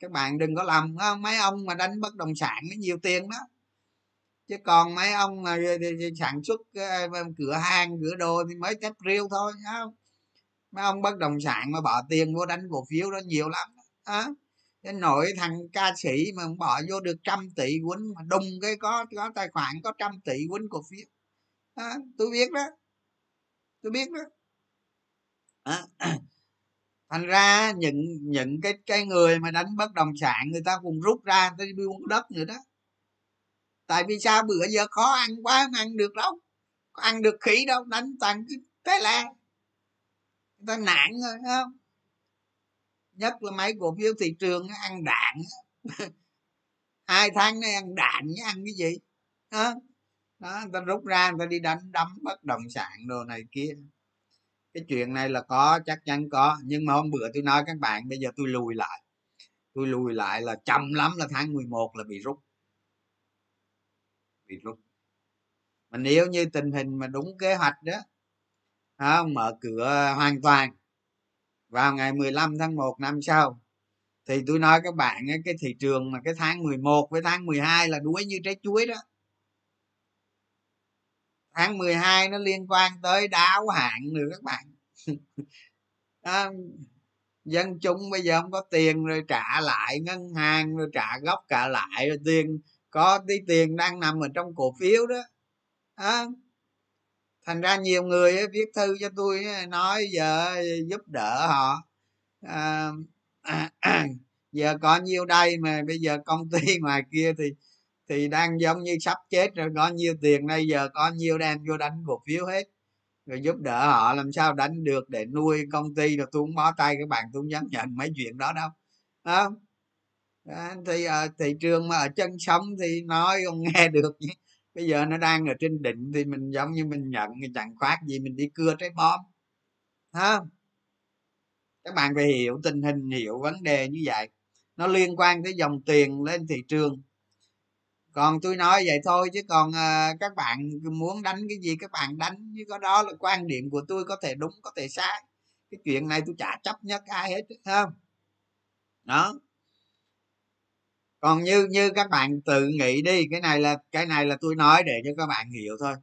Các bạn đừng có lầm không? Mấy ông mà đánh bất động sản mới nhiều tiền đó. Chứ còn mấy ông mà sản xuất ờ, cửa hàng cửa đồ thì mới tép riêu thôi không? Mấy ông bất động sản mà bỏ tiền vô đánh cổ phiếu đó nhiều lắm á. Cái nổi thằng ca sĩ mà bỏ vô được trăm tỷ quýnh mà đùng cái có có tài khoản có trăm tỷ quýnh cổ phiếu à, tôi biết đó. Tôi biết đó à, thành ra những những cái cái người mà đánh bất động sản người ta cũng rút ra tới buôn đất nữa đó. Tại vì sao? Bữa giờ khó ăn quá không ăn được đâu. Có ăn được khỉ đâu đánh toàn cái thế là người ta nản rồi không? Nhất là mấy cổ phiếu thị trường ăn đạn hai tháng nay ăn đạn ăn cái gì? Đó, đó người ta rút ra người ta đi đánh đấm bất động sản đồ này kia cái chuyện này là có, chắc chắn có, nhưng mà hôm bữa tôi nói các bạn, bây giờ tôi lùi lại. Tôi lùi lại là chậm lắm là tháng 11 là bị rút. Bị rút. Mà nếu như tình hình mà đúng kế hoạch đó không mở cửa hoàn toàn vào ngày 15 tháng 1 năm sau, thì tôi nói các bạn cái thị trường mà cái tháng 11 với tháng 12 là đuối như trái chuối đó tháng 12 nó liên quan tới đáo hạn nữa các bạn. À, dân chúng bây giờ không có tiền rồi trả lại ngân hàng rồi trả gốc cả lại rồi tiền có tí tiền đang nằm ở trong cổ phiếu đó. À, thành ra nhiều người viết thư cho tôi nói giờ giúp đỡ họ. À, à, à, giờ có nhiêu đây mà bây giờ công ty ngoài kia thì thì đang giống như sắp chết rồi có nhiêu tiền bây giờ có nhiêu đem vô đánh cổ phiếu hết. Rồi giúp đỡ họ làm sao đánh được để nuôi công ty rồi tôi không bó tay các bạn tôi không dám nhận mấy chuyện đó đâu. Không? À, thì ở thị trường mà ở chân sống thì nói không nghe được bây giờ nó đang ở trên đỉnh thì mình giống như mình nhận thì chẳng khoát gì mình đi cưa trái bom. Không? Các bạn phải hiểu tình hình hiểu vấn đề như vậy. Nó liên quan tới dòng tiền lên thị trường còn tôi nói vậy thôi chứ còn à, các bạn muốn đánh cái gì các bạn đánh chứ có đó là quan điểm của tôi có thể đúng có thể sai. Cái chuyện này tôi chả chấp nhất ai hết không? Đó. Còn như như các bạn tự nghĩ đi cái này là cái này là tôi nói để cho các bạn hiểu thôi.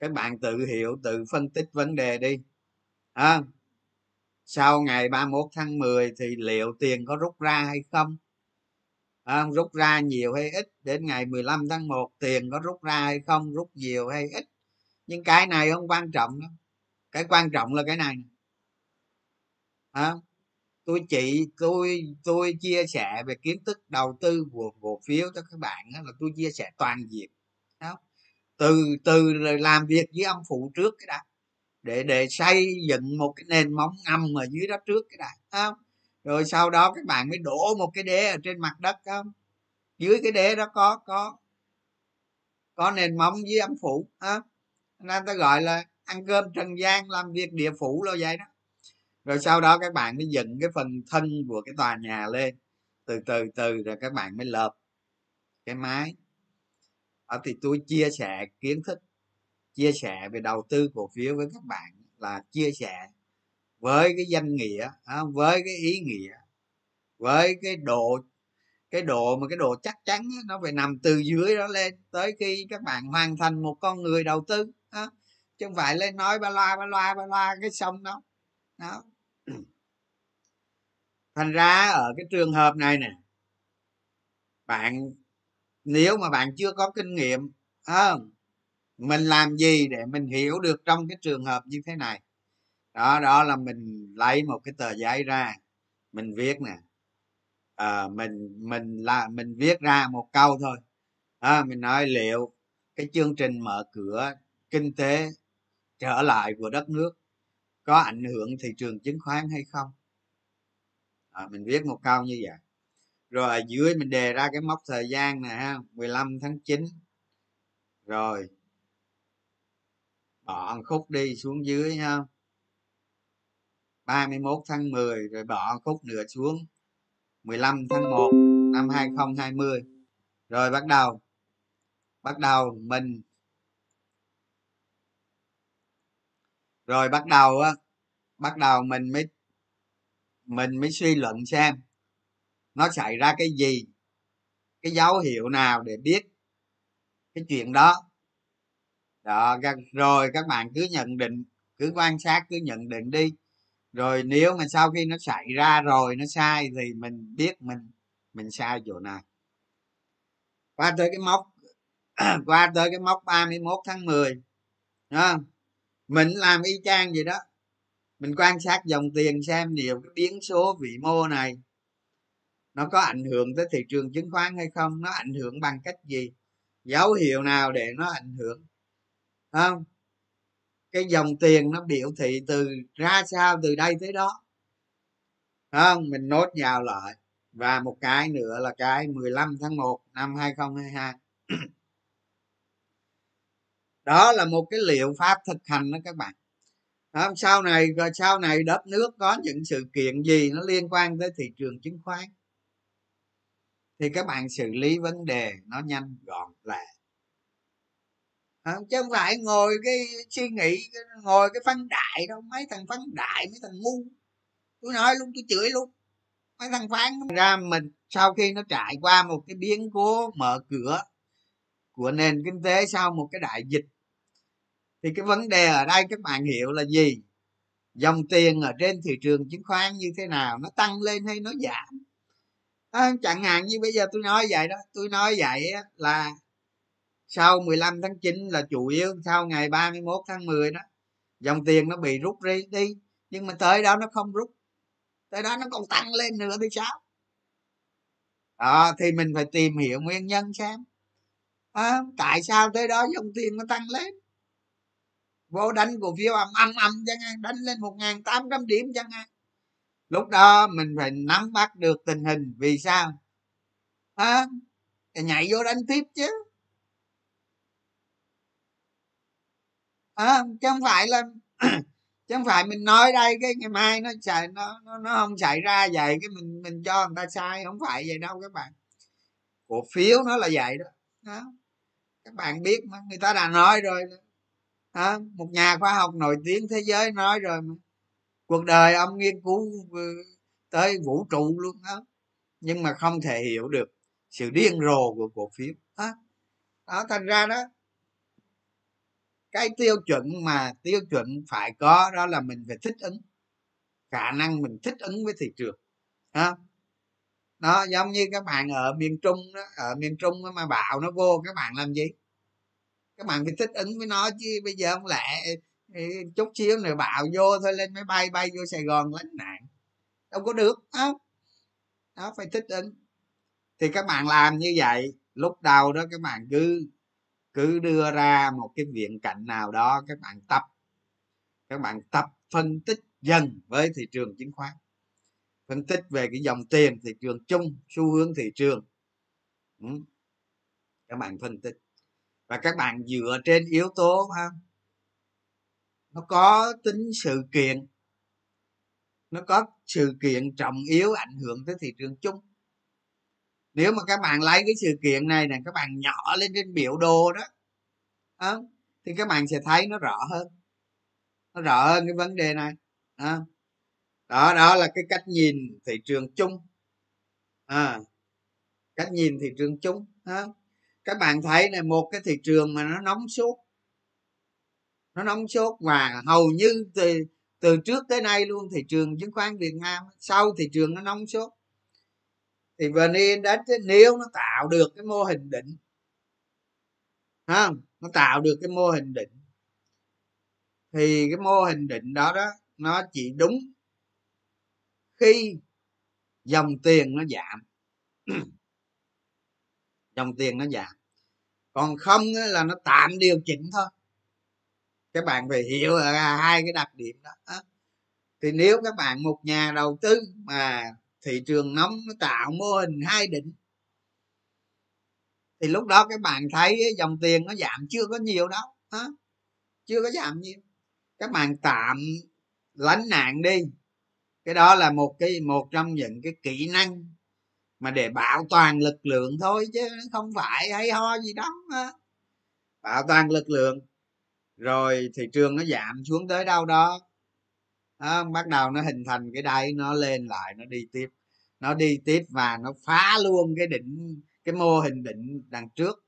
Các bạn tự hiểu tự phân tích vấn đề đi à, sau ngày 31 tháng 10 thì liệu tiền có rút ra hay không? À, rút ra nhiều hay ít đến ngày 15 tháng 1 tiền có rút ra hay không rút nhiều hay ít. Nhưng cái này không quan trọng đâu. Cái quan trọng là cái này à, tôi chỉ tôi tôi chia sẻ về kiến thức đầu tư của cổ phiếu cho các bạn đó là tôi chia sẻ toàn diện. Đó. từ từ làm việc với ông phụ trước cái đã để để xây dựng một cái nền móng ngầm ở dưới đó trước cái đã không? Rồi sau đó các bạn mới đổ một cái đế ở trên mặt đất không? Dưới cái đế đó có có có nền móng với âm phủ, á. Nên ta gọi là ăn cơm trần gian làm việc địa phủ lo vậy đó. Rồi sau đó các bạn mới dựng cái phần thân của cái tòa nhà lên. Từ từ từ rồi các bạn mới lợp cái mái ở thì tôi chia sẻ kiến thức, chia sẻ về đầu tư cổ phiếu với các bạn là chia sẻ với cái danh nghĩa với cái ý nghĩa với cái độ cái độ mà cái độ chắc chắn nó phải nằm từ dưới đó lên tới khi các bạn hoàn thành một con người đầu tư đó. chứ không phải lên nói ba loa ba loa ba loa cái xong đó đó. Thành ra ở cái trường hợp này nè bạn nếu mà bạn chưa có kinh nghiệm à, mình làm gì để mình hiểu được trong cái trường hợp như thế này? Đó đó là mình lấy một cái tờ giấy ra mình viết nè. À, mình mình là mình viết ra một câu thôi. À, mình nói liệu cái chương trình mở cửa kinh tế trở lại của đất nước có ảnh hưởng thị trường chứng khoán hay không? À, mình viết một câu như vậy. Rồi ở dưới mình đề ra cái mốc thời gian nè ha 15 tháng 9 rồi bỏ khúc đi xuống dưới ha. 31 tháng 10 rồi bỏ khúc nửa xuống 15 tháng 1 năm 2020 rồi bắt đầu bắt đầu mình. Rồi bắt đầu á, bắt đầu mình mới mình mới suy luận xem nó xảy ra cái gì, cái dấu hiệu nào để biết cái chuyện đó. Đó rồi các bạn cứ nhận định, cứ quan sát, cứ nhận định đi rồi nếu mà sau khi nó xảy ra rồi, nó sai thì mình biết mình mình sai chỗ nào. Qua tới cái mốc, qua tới cái mốc 31 tháng 10 đó. mình làm y chang gì đó. Mình quan sát dòng tiền xem nhiều cái biến số vĩ mô này nó có ảnh hưởng tới thị trường chứng khoán hay không, nó ảnh hưởng bằng cách gì, dấu hiệu nào để nó ảnh hưởng không? Cái dòng tiền nó biểu thị từ ra sao, từ đây tới đó. Không? Mình nốt nhào lại. Và một cái nữa là cái 15 tháng 1 năm 2022 đó là một cái liệu pháp thực hành đó các bạn. Không? sau này, rồi sau này đất nước có những sự kiện gì nó liên quan tới thị trường chứng khoán, thì các bạn xử lý vấn đề nó nhanh gọn lẹ không? chứ không phải ngồi cái suy nghĩ ngồi cái phân đại đâu mấy thằng phân đại mấy thằng ngu. Tôi nói luôn tôi chửi luôn. Mấy thằng phán ra mình sau khi nó trải qua một cái biến cố mở cửa của nền kinh tế sau một cái đại dịch thì cái vấn đề ở đây các bạn hiểu là gì? Dòng tiền ở trên thị trường chứng khoán như thế nào nó tăng lên hay nó giảm? À, chẳng hạn như bây giờ tôi nói vậy đó. Tôi nói vậy là sau 15 tháng 9 là chủ yếu sau ngày 31 tháng 10 đó dòng tiền nó bị rút đi đi. Nhưng mà tới đó nó không rút. Tới đó nó còn tăng lên nữa thì sao? À, thì mình phải tìm hiểu nguyên nhân xem. À, tại sao tới đó dòng tiền nó tăng lên? Vô đánh cổ phiếu âm âm âm chẳng hạn đánh lên một ngàn tám trăm điểm chẳng hạn lúc đó mình phải nắm bắt được tình hình vì sao? À, nhảy vô đánh tiếp chứ. À, chứ không phải là chứ không phải mình nói đây cái ngày mai nó xảy nó nó, nó không xảy ra vậy cái mình mình cho người ta sai. Không phải vậy đâu các bạn. Cổ phiếu nó là vậy đó, đó. các bạn biết mà người ta đã nói rồi đó. một nhà khoa học nổi tiếng thế giới nói rồi mà. Cuộc đời ông nghiên cứu ừ, tới vũ trụ luôn đó nhưng mà không thể hiểu được sự điên rồ của cổ phiếu. Đó, đó thành ra đó cái tiêu chuẩn mà tiêu chuẩn phải có đó là mình phải thích ứng. Khả năng mình thích ứng với thị trường ha. Nó giống như các bạn ở miền trung đó ở miền trung mà bão nó vô các bạn làm gì? Các bạn phải thích ứng với nó chứ bây giờ không lẽ chút xíu nữa bão vô thôi lên máy bay bay vô sài gòn lánh nạn. Đâu có được đó, đó phải thích ứng. Thì các bạn làm như vậy lúc đầu đó các bạn cứ cứ đưa ra một cái viện cạnh nào đó, các bạn tập, các bạn tập phân tích dần với thị trường chứng khoán. Phân tích về cái dòng tiền thị trường chung, xu hướng thị trường. Ừ. các bạn phân tích. Và các bạn dựa trên yếu tố không? Nó có tính sự kiện, nó có sự kiện trọng yếu ảnh hưởng tới thị trường chung nếu mà các bạn lấy cái sự kiện này này các bạn nhỏ lên trên biểu đồ đó à, thì các bạn sẽ thấy nó rõ hơn. Nó rõ hơn cái vấn đề này à, đó đó là cái cách nhìn thị trường chung. À, cách nhìn thị trường chung à, các bạn thấy này một cái thị trường mà nó nóng sốt nó nóng sốt và hầu như từ từ trước tới nay luôn thị trường chứng khoán Việt Nam sau thị trường nó nóng sốt thì VN Index nếu nó tạo được cái mô hình định không nó tạo được cái mô hình định, thì cái mô hình định đó đó, nó chỉ đúng khi dòng tiền nó giảm. Dòng tiền nó giảm. Còn không là nó tạm điều chỉnh thôi. Các bạn phải hiểu hai cái đặc điểm đó thì nếu các bạn một nhà đầu tư mà thị trường nóng nó tạo mô hình hai đỉnh. Thì lúc đó các bạn thấy dòng tiền nó giảm, chưa có nhiều đâu, hả? Chưa có giảm nhiều. Các bạn tạm lánh nạn đi. Cái đó là một cái, một trong những cái kỹ năng mà để bảo toàn lực lượng thôi, chứ không phải hay ho gì đó bảo toàn lực lượng. Rồi thị trường nó giảm xuống tới đâu đó đó, bắt đầu nó hình thành cái đáy nó lên lại nó đi tiếp. Nó đi tiếp và nó phá luôn cái đỉnh cái mô hình định đằng trước.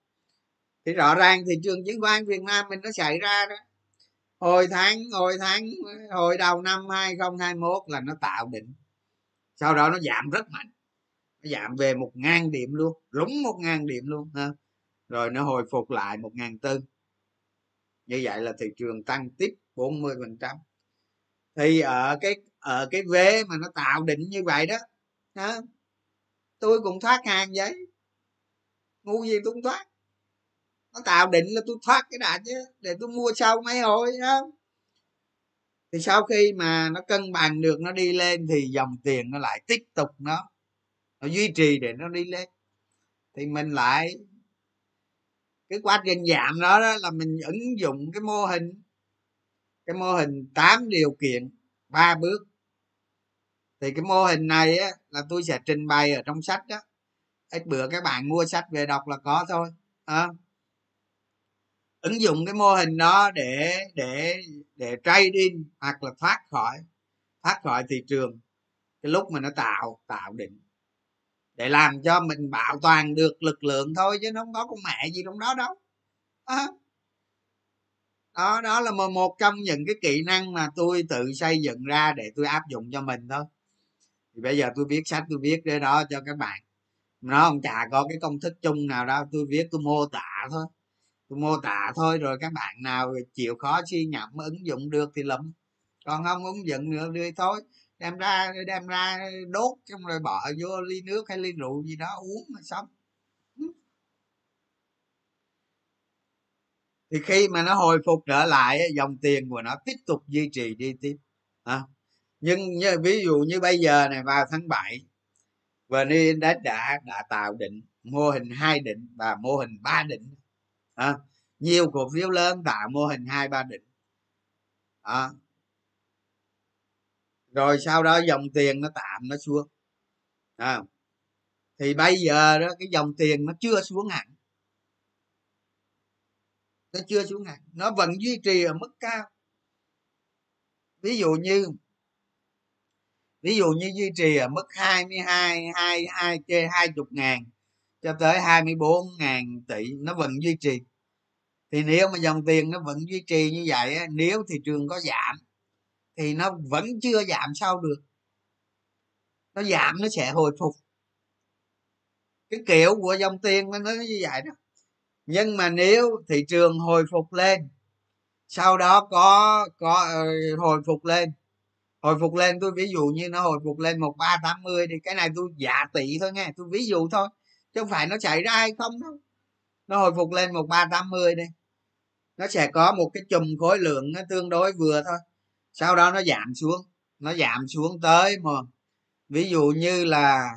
Thì rõ ràng thị trường chứng khoán Việt Nam mình nó xảy ra đó. Hồi tháng hồi tháng hồi đầu năm 2021 là nó tạo đỉnh. Sau đó nó giảm rất mạnh. Nó giảm về một ngàn điểm luôn đúng một ngàn điểm luôn ha. Rồi nó hồi phục lại một ngàn tư. Như vậy là thị trường tăng tiếp 40 phần trăm thì ở cái ở cái vế mà nó tạo đỉnh như vậy đó, đó tôi cũng thoát hàng vậy. Ngu gì tôi cũng thoát. Nó tạo định là tôi thoát cái đà chứ để tôi mua sau mấy hồi đó thì sau khi mà nó cân bằng được nó đi lên thì dòng tiền nó lại tiếp tục nó nó duy trì để nó đi lên. Thì mình lại cái quá trình giảm đó, đó là mình ứng dụng cái mô hình cái mô hình 8 điều kiện ba bước thì cái mô hình này á, là tôi sẽ trình bày ở trong sách đó ít bữa các bạn mua sách về đọc là có thôi à. ứng dụng cái mô hình đó để để để trading hoặc là thoát khỏi thoát khỏi thị trường cái lúc mà nó tạo tạo định để làm cho mình bảo toàn được lực lượng thôi chứ nó không có con mẹ gì trong đó đâu à đó đó là một trong những cái kỹ năng mà tôi tự xây dựng ra để tôi áp dụng cho mình thôi. Thì bây giờ tôi viết sách, tôi viết cái đó cho các bạn. Nó không chả có cái công thức chung nào đâu, tôi viết, tôi mô tả thôi. Tôi mô tả thôi rồi các bạn nào chịu khó suy nhẩm ứng dụng được thì lụm. Còn không ứng dụng nữa thì thôi. Đem ra đem ra đốt, xong rồi bỏ vô ly nước hay ly rượu gì đó uống mà xong. Thì khi mà nó hồi phục trở lại dòng tiền của nó tiếp tục duy trì đi tiếp. À. nhưng như, ví dụ như bây giờ này vào tháng 7 và đã đã đã tạo định mô hình hai định và mô hình ba định. À, nhiều cổ phiếu lớn tạo mô hình hai ba định. À, rồi sau đó dòng tiền nó tạm nó xuống. À, thì bây giờ đó cái dòng tiền nó chưa xuống hẳn nó chưa xuống hẳn nó vẫn duy trì ở mức cao. Ví dụ như, ví dụ như duy trì ở mức 22 hai hai trên hai chục ngàn cho tới 24 ngàn tỷ, nó vẫn duy trì. Thì nếu mà dòng tiền nó vẫn duy trì như vậy nếu thị trường có giảm, thì nó vẫn chưa giảm sau được. Nó giảm, nó sẽ hồi phục. Cái kiểu của dòng tiền nó như vậy đó nhưng mà nếu thị trường hồi phục lên sau đó có có uh, hồi phục lên. Hồi phục lên tôi ví dụ như nó hồi phục lên một ba tám mươi thì cái này tôi giả tỷ thôi nghe tôi ví dụ thôi chứ không phải nó chạy ra hay không đâu. Nó hồi phục lên một ba tám mươi đi nó sẽ có một cái chùm khối lượng nó tương đối vừa thôi. Sau đó nó giảm xuống nó giảm xuống tới mà ví dụ như là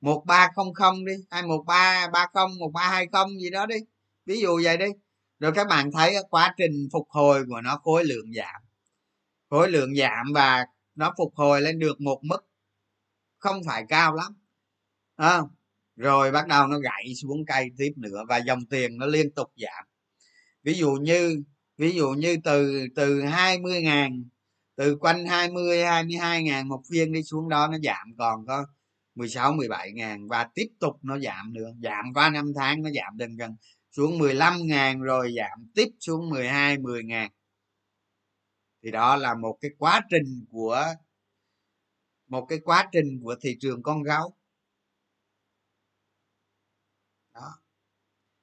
một ba không không đi hay một ba ba không một ba hai không gì đó đi ví dụ vậy đi. Rồi các bạn thấy quá trình phục hồi của nó khối lượng giảm. Khối lượng giảm và nó phục hồi lên được một mức không phải cao lắm. À, rồi bắt đầu nó gãy xuống cây tiếp nữa và dòng tiền nó liên tục giảm. Ví dụ như ví dụ như từ từ 20 ngàn từ quanh 20 22 ngàn một phiên đi xuống đó nó giảm còn có 16 17 ngàn và tiếp tục nó giảm nữa. Giảm qua năm tháng nó giảm dần gần xuống 15 ngàn rồi giảm tiếp xuống 12 10 ngàn. Thì đó là một cái quá trình của, một cái quá trình của thị trường con gấu. Đó.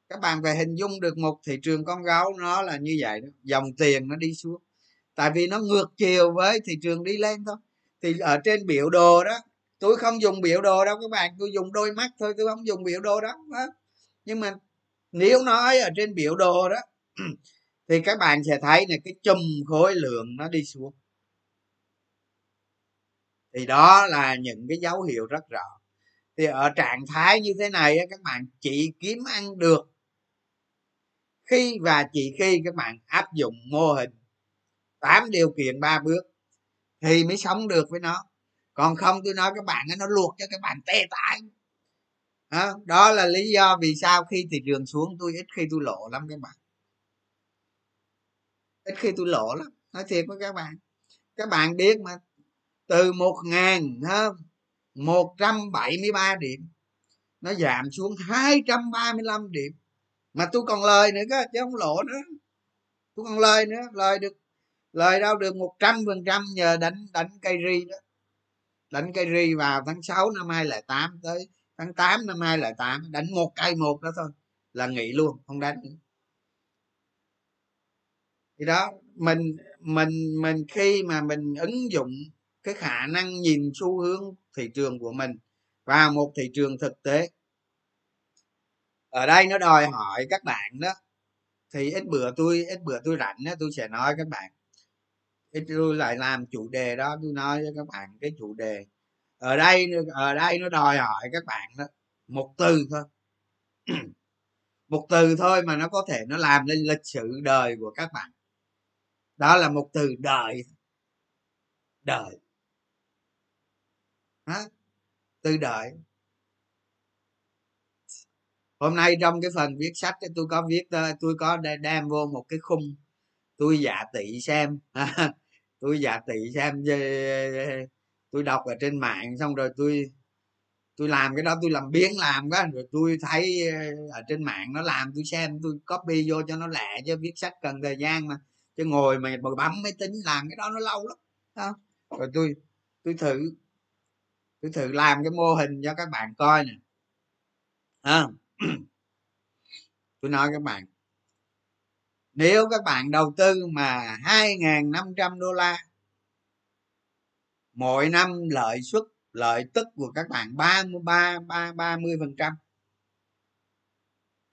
Các bạn phải hình dung được một thị trường con gấu nó là như vậy đó, dòng tiền nó đi xuống. Tại vì nó ngược chiều với thị trường đi lên thôi. Thì ở trên biểu đồ đó, tôi không dùng biểu đồ đâu các bạn, tôi dùng đôi mắt thôi, tôi không dùng biểu đồ đó. Nhưng mà nếu nói ở trên biểu đồ đó, thì các bạn sẽ thấy là cái chùm khối lượng nó đi xuống. Thì đó là những cái dấu hiệu rất rõ. Thì ở trạng thái như thế này các bạn chỉ kiếm ăn được. Khi và chỉ khi các bạn áp dụng mô hình tám điều kiện ba bước thì mới sống được với nó. Còn không, tôi nói các bạn nó luộc cho các bạn tê tái đó, đó là lý do vì sao khi thị trường xuống tôi ít khi tôi lộ lắm các bạn. Ít khi tôi lộ lắm nói thiệt với các bạn. Các bạn biết mà từ một ngàn một trăm bảy mươi ba điểm nó giảm xuống hai trăm ba mươi lăm điểm. Mà tôi còn lời nữa cơ chứ không lộ nữa. Tôi còn lời nữa lời được lời đâu được một trăm phần trăm nhờ đánh đánh cây ri đó. Đánh cây ri vào tháng 6 năm 2008 tới tháng 8 năm 2008 đánh một cây một đó thôi là nghỉ luôn không đánh nữa. Thì đó mình mình mình khi mà mình ứng dụng cái khả năng nhìn xu hướng thị trường của mình vào một thị trường thực tế. Ở đây nó đòi hỏi các bạn đó thì ít bữa tôi ít bữa tôi rảnh đó, tôi sẽ nói các bạn. Ít tôi lại làm chủ đề đó tôi nói với các bạn cái chủ đề ở đây ở đây nó đòi hỏi các bạn đó, một từ thôi. Một từ thôi mà nó có thể nó làm lên lịch sử đời của các bạn. Đó là một từ đợi đợi Hả? từ đợi hôm nay trong cái phần viết sách tôi có viết ờ, tôi có đem vô một cái khung, tôi giả tị xem. Tôi giả tị xem ờ, tôi đọc ở trên mạng xong rồi tôi tôi làm cái đó, tôi làm biến làm quá rồi tôi thấy ờ, ở trên mạng nó làm, tôi xem, tôi copy vô cho nó lẹ chứ viết sách cần thời gian mà chứ ngồi mà bấm máy tính làm cái đó nó lâu lắm không? rồi tôi tôi thử tôi thử làm cái mô hình cho các bạn coi nè à. tôi nói các bạn, nếu các bạn đầu tư mà 2.500 đô la mỗi năm lợi suất, lợi tức của các bạn 33 30 phần trăm.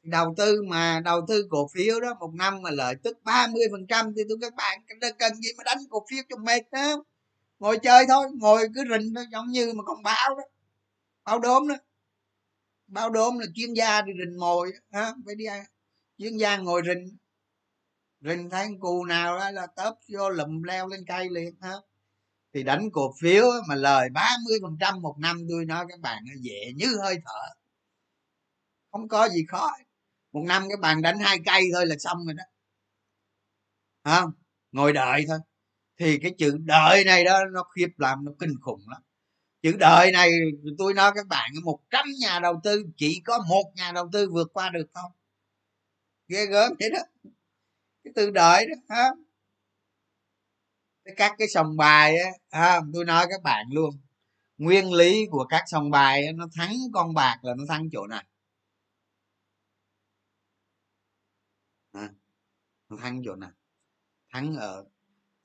Đầu tư mà đầu tư cổ phiếu đó, một năm mà lợi tức 30 phần trăm thì tôi các bạn cần gì mà đánh cổ phiếu cho mệt đó. Ngồi chơi thôi, ngồi cứ rình thôi, giống như mà con báo đó. Báo đốm đó. Báo đốm là chuyên gia đi rình mồi ha phải đi chuyên gia ngồi rình. Rình thấy cù nào đó là tớp vô lùm leo lên cây liền ha thì đánh cổ phiếu mà lời 30 phần trăm một năm tôi nói các bạn dễ như hơi thở. Không có gì khó. Một năm các bạn đánh hai cây thôi là xong rồi đó. Không ngồi đợi thôi. Thì cái chữ đợi này đó, nó khiếp làm, nó kinh khủng lắm. Chữ đợi này, tôi nói các bạn, một trăm nhà đầu tư, chỉ có một nhà đầu tư vượt qua được không ghê gớm vậy đó. Cái từ đợi đó ha các cái sòng bài á ha, tôi nói các bạn luôn nguyên lý của các sòng bài á, nó thắng con bạc là nó thắng chỗ này à, nó thắng chỗ này thắng ở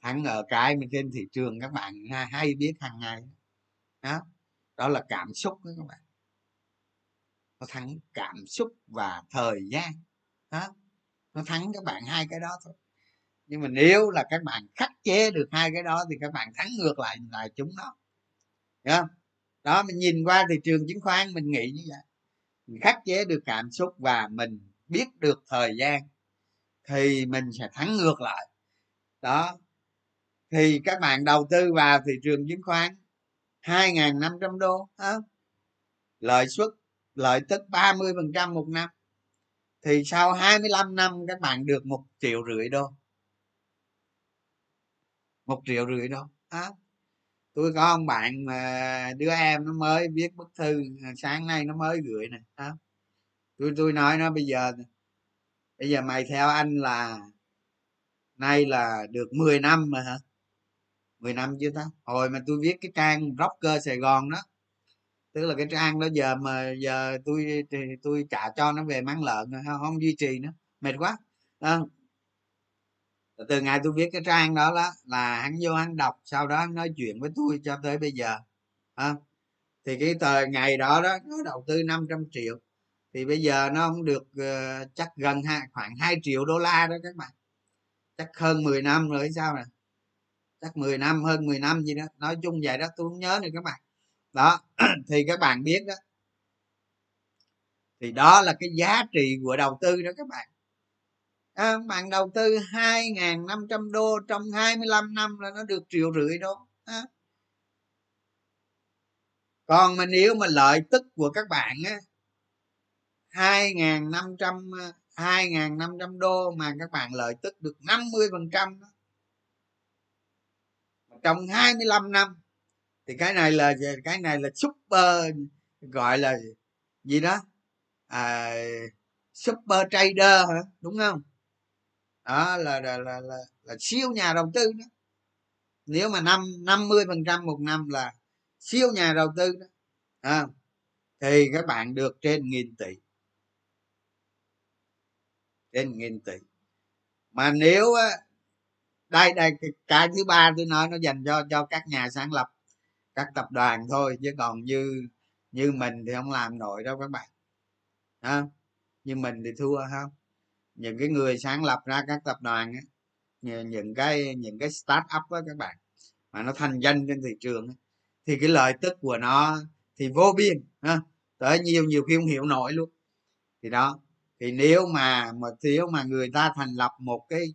thắng ở cái mà trên thị trường các bạn hay biết hàng ngày. Đó đó là cảm xúc đó các bạn. Nó thắng cảm xúc và thời gian. Đó nó thắng các bạn hai cái đó thôi nhưng mà nếu là các bạn khắc chế được hai cái đó thì các bạn thắng ngược lại lại chúng nó. Không? Đó, mình nhìn qua thị trường chứng khoán, mình nghĩ như vậy. Mình khắc chế được cảm xúc và mình biết được thời gian thì mình sẽ thắng ngược lại. Đó. Thì các bạn đầu tư vào thị trường chứng khoán 2.500 đô đó. lợi suất, lợi tức 30% một năm. Thì sau 25 năm, các bạn được một triệu rưỡi đô một triệu rưỡi đâu à, tôi có ông bạn mà đứa em nó mới viết bức thư à, sáng nay nó mới gửi nè. À, tôi tôi nói nó bây giờ bây giờ mày theo anh là nay là được 10 năm mà hả? 10 năm chưa ta? Hồi mà tôi viết cái trang rocker sài gòn đó tức là cái trang đó giờ mà giờ tôi thì tôi trả cho nó về mang lợn không, không duy trì nữa. Mệt quá. À, từ ngày tôi viết cái trang đó đó là hắn vô hắn đọc sau đó hắn nói chuyện với tôi cho tới bây giờ à, thì cái tờ ngày đó đó nó đầu tư 500 triệu thì bây giờ nó không được uh, chắc gần hai, khoảng 2 triệu đô la đó các bạn. Chắc hơn 10 năm rồi sao nè? Chắc 10 năm hơn 10 năm gì đó. Nói chung vậy đó tôi không nhớ nữa các bạn. Đó thì các bạn biết đó. Thì đó là cái giá trị của đầu tư đó các bạn à, bạn đầu tư 2.500 đô trong 25 năm là nó được triệu rưỡi đô à. còn mà nếu mà lợi tức của các bạn á 2.500 2.500 đô mà các bạn lợi tức được 50 phần trăm trong 25 năm thì cái này là cái này là super gọi là gì đó? À, super trader hả? Đúng không? Đó là là, là là là siêu nhà đầu tư đó. Nếu mà năm 50 phần trăm một năm là siêu nhà đầu tư đó à, thì các bạn được trên nghìn tỷ. Trên nghìn tỷ. Mà nếu đây đây cái thứ ba tôi nói nó dành cho cho các nhà sáng lập các tập đoàn thôi chứ còn như như mình thì không làm nổi đâu các bạn. À, như mình thì thua không những cái người sáng lập ra các tập đoàn á những cái những cái start up á các bạn, mà nó thành danh trên thị trường thì cái lợi tức của nó thì vô biên, ha, tới nhiều nhiều khi không hiểu nổi luôn. Thì đó, thì nếu mà mà thiếu mà người ta thành lập một cái,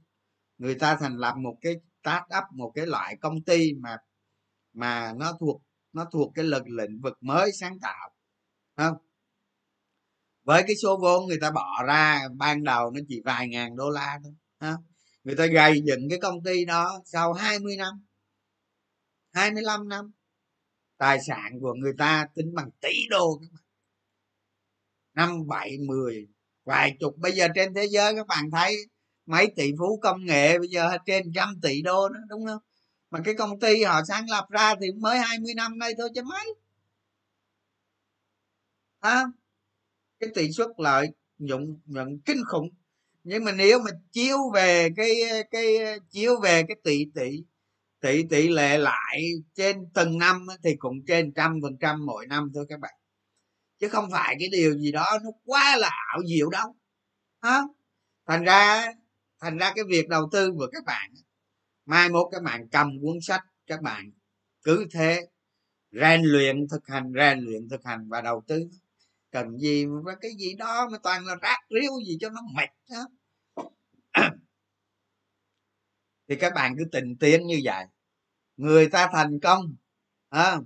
người ta thành lập một cái start up một cái loại công ty mà mà nó thuộc nó thuộc cái lực lĩnh vực mới sáng tạo không với cái số vốn người ta bỏ ra ban đầu nó chỉ vài ngàn đô la thôi ha. Người ta gầy dựng cái công ty đó sau 20 năm 25 năm tài sản của người ta tính bằng tỷ đô các bạn. Năm bảy mười vài chục bây giờ trên thế giới các bạn thấy mấy tỷ phú công nghệ bây giờ trên trăm tỷ đô đó đúng không? Mà cái công ty họ sáng lập ra thì mới 20 năm nay thôi chứ mấy. À, cái tỷ suất lợi nhuận nhận kinh khủng. Nhưng mà nếu mà chiếu về cái cái, chiếu về cái tỷ tỷ tỷ tỷ lệ lại trên từng năm thì cũng trên trăm phần trăm mỗi năm thôi các bạn. Chứ không phải cái điều gì đó nó quá là ảo diệu đâu. Hả? Thành ra thành ra cái việc đầu tư của các bạn, mai mốt các bạn cầm cuốn sách, các bạn cứ thế rèn luyện thực hành, rèn luyện thực hành và đầu tư cần gì mà cái gì đó mà toàn là rác riêu gì cho nó mệt đó. thì các bạn cứ tình tiến như vậy. Người ta thành công à,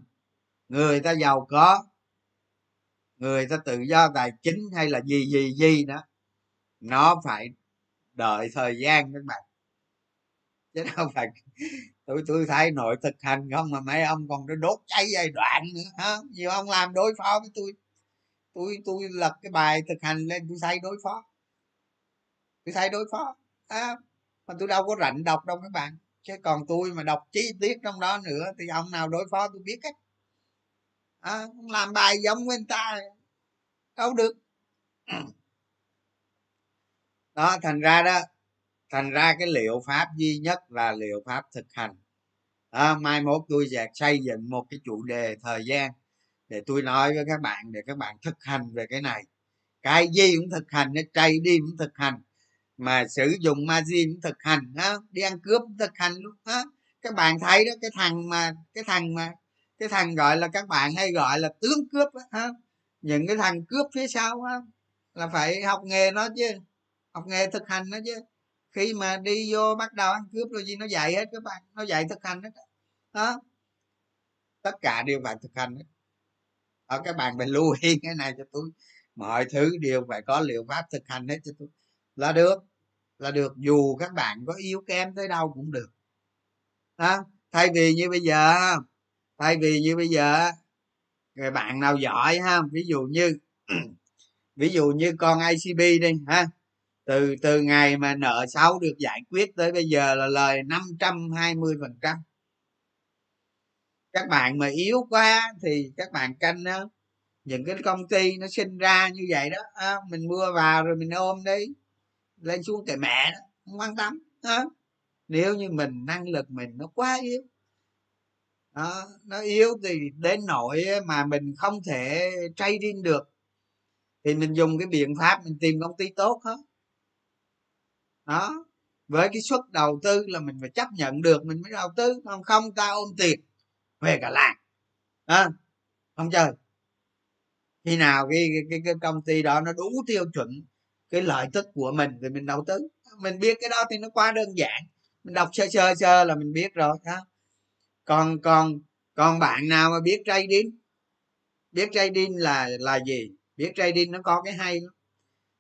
người ta giàu có người ta tự do tài chính hay là gì gì gì đó nó phải đợi thời gian các bạn. Chứ đâu phải tôi tôi thấy nội thực hành không mà mấy ông còn đốt cháy giai đoạn nữa hả? Nhiều ông làm đối phó với tôi tôi tôi lật cái bài thực hành lên tôi say đối phó. Tôi say đối phó. À, mà tôi đâu có rảnh đọc đâu các bạn. Chứ còn tôi mà đọc chi tiết trong đó nữa thì ông nào đối phó tôi biết hết. À, làm bài giống với người ta. Đâu được. Đó thành ra đó thành ra cái liệu pháp duy nhất là liệu pháp thực hành. À, mai mốt tôi sẽ xây dựng một cái chủ đề thời gian để tôi nói với các bạn để các bạn thực hành về cái này. Cái gì cũng thực hành nó đi cũng thực hành. Mà sử dụng margin cũng thực hành đó đi ăn cướp cũng thực hành luôn đó các bạn thấy đó cái thằng mà cái thằng mà cái thằng gọi là các bạn hay gọi là tướng cướp đó, những cái thằng cướp phía sau ha là phải học nghề nó chứ học nghề thực hành nó chứ. Khi mà đi vô bắt đầu ăn cướp rồi gì nó dạy hết các bạn nó dạy thực hành hết đó. Tất cả đều phải thực hành hết ở các bạn phải lưu ý cái này cho tôi. Mọi thứ đều phải có liệu pháp thực hành hết cho tôi. Là được là được. Dù các bạn có yếu kém tới đâu cũng được. Đó thay vì như bây giờ, thay vì như bây giờ, người bạn nào giỏi ha, ví dụ như, ví dụ như con ICB đi, ha. Từ từ ngày mà nợ xấu được giải quyết tới bây giờ là lời 520 phần trăm các bạn mà yếu quá thì các bạn canh đó, những cái công ty nó sinh ra như vậy đó à, mình mua vào rồi mình ôm đi lên xuống kệ mẹ đó không quan tâm đó. nếu như mình năng lực mình nó quá yếu đó, nó yếu thì đến nỗi mà mình không thể trading được thì mình dùng cái biện pháp mình tìm công ty tốt hết đó với cái suất đầu tư là mình phải chấp nhận được mình mới đầu tư còn không ta ôm tiền về cả làng. À, không chơi. Khi nào cái, cái cái công ty đó nó đủ tiêu chuẩn cái lợi tức của mình thì mình đầu tư. Mình biết cái đó thì nó quá đơn giản. Mình đọc sơ sơ sơ là mình biết rồi đó còn còn còn bạn nào mà biết trading? Biết trading là là gì? Biết trading nó có cái hay lắm.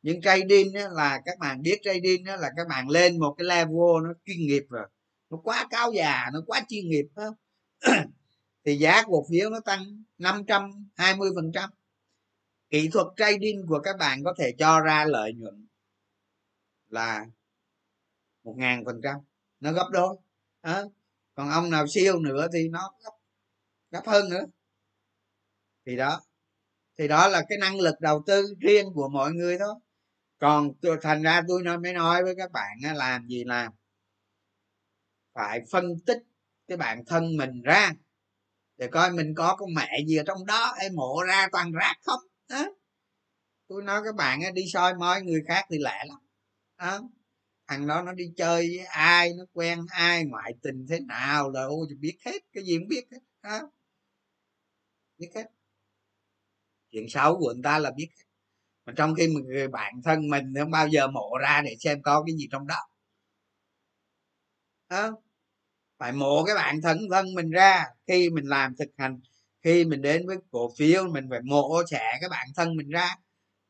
Nhưng trading á, là các bạn biết trading á, là các bạn lên một cái level nó chuyên nghiệp rồi. Nó quá cao già nó quá chuyên nghiệp không? Thì giá cổ phiếu nó tăng 520 phần trăm. Kỹ thuật trading của các bạn có thể cho ra lợi nhuận là một ngàn phần trăm. Nó gấp đôi. À, còn ông nào siêu nữa thì nó gấp gấp hơn nữa. Thì đó. Thì đó là cái năng lực đầu tư riêng của mọi người thôi. Còn tôi thành ra tôi nói mới nói với các bạn làm gì làm? Phải phân tích cái bản thân mình ra để coi mình có con mẹ gì ở trong đó, em mộ ra toàn rác không đó. tôi nói các bạn đi soi mói người khác thì lạ lắm đó. thằng đó nó đi chơi với ai, nó quen ai, ngoại tình thế nào là, ôi biết hết, cái gì cũng biết hết đó. biết hết chuyện xấu của người ta là biết hết mà trong khi mà người bạn thân mình không bao giờ mộ ra để xem có cái gì trong đó đó phải mộ cái bạn thân thân mình ra khi mình làm thực hành. Khi mình đến với cổ phiếu mình phải mộ trẻ cái bạn thân mình ra.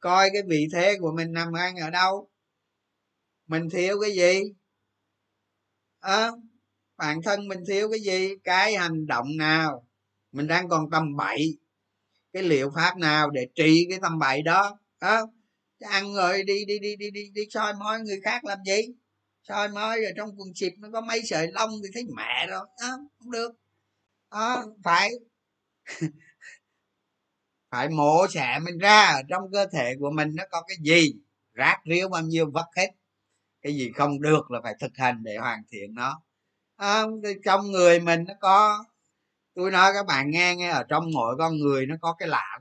Coi cái vị thế của mình nằm ăn ở đâu. Mình thiếu cái gì? À, bản thân mình thiếu cái gì? Cái hành động nào? Mình đang còn tầm bậy. Cái liệu pháp nào để trị cái tầm bậy đó? À, ăn rồi đi đi đi đi đi đi soi mói người khác làm gì? Soi ơi rồi trong quần xịp nó có mấy sợi lông thì thấy mẹ rồi đó không được. Đó phải. Phải mổ xẻ mình ra. Trong cơ thể của mình nó có cái gì? Rác riếu bao nhiêu vất hết. Cái gì không được là phải thực hành để hoàn thiện nó. À, trong người mình nó có tôi nói các bạn nghe nghe ở trong mỗi con người nó có cái lạ.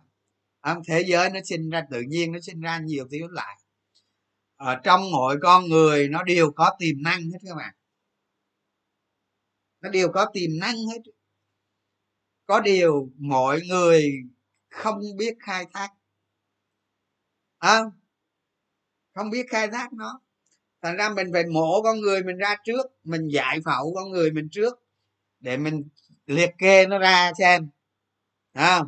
À, thế giới nó sinh ra tự nhiên nó sinh ra nhiều thứ lại ở trong mỗi con người nó đều có tiềm năng hết các bạn. Nó đều có tiềm năng hết. Có điều mọi người không biết khai thác. À, không biết khai thác nó. Thành ra mình phải mổ con người mình ra trước mình giải phẫu con người mình trước để mình liệt kê nó ra xem. À,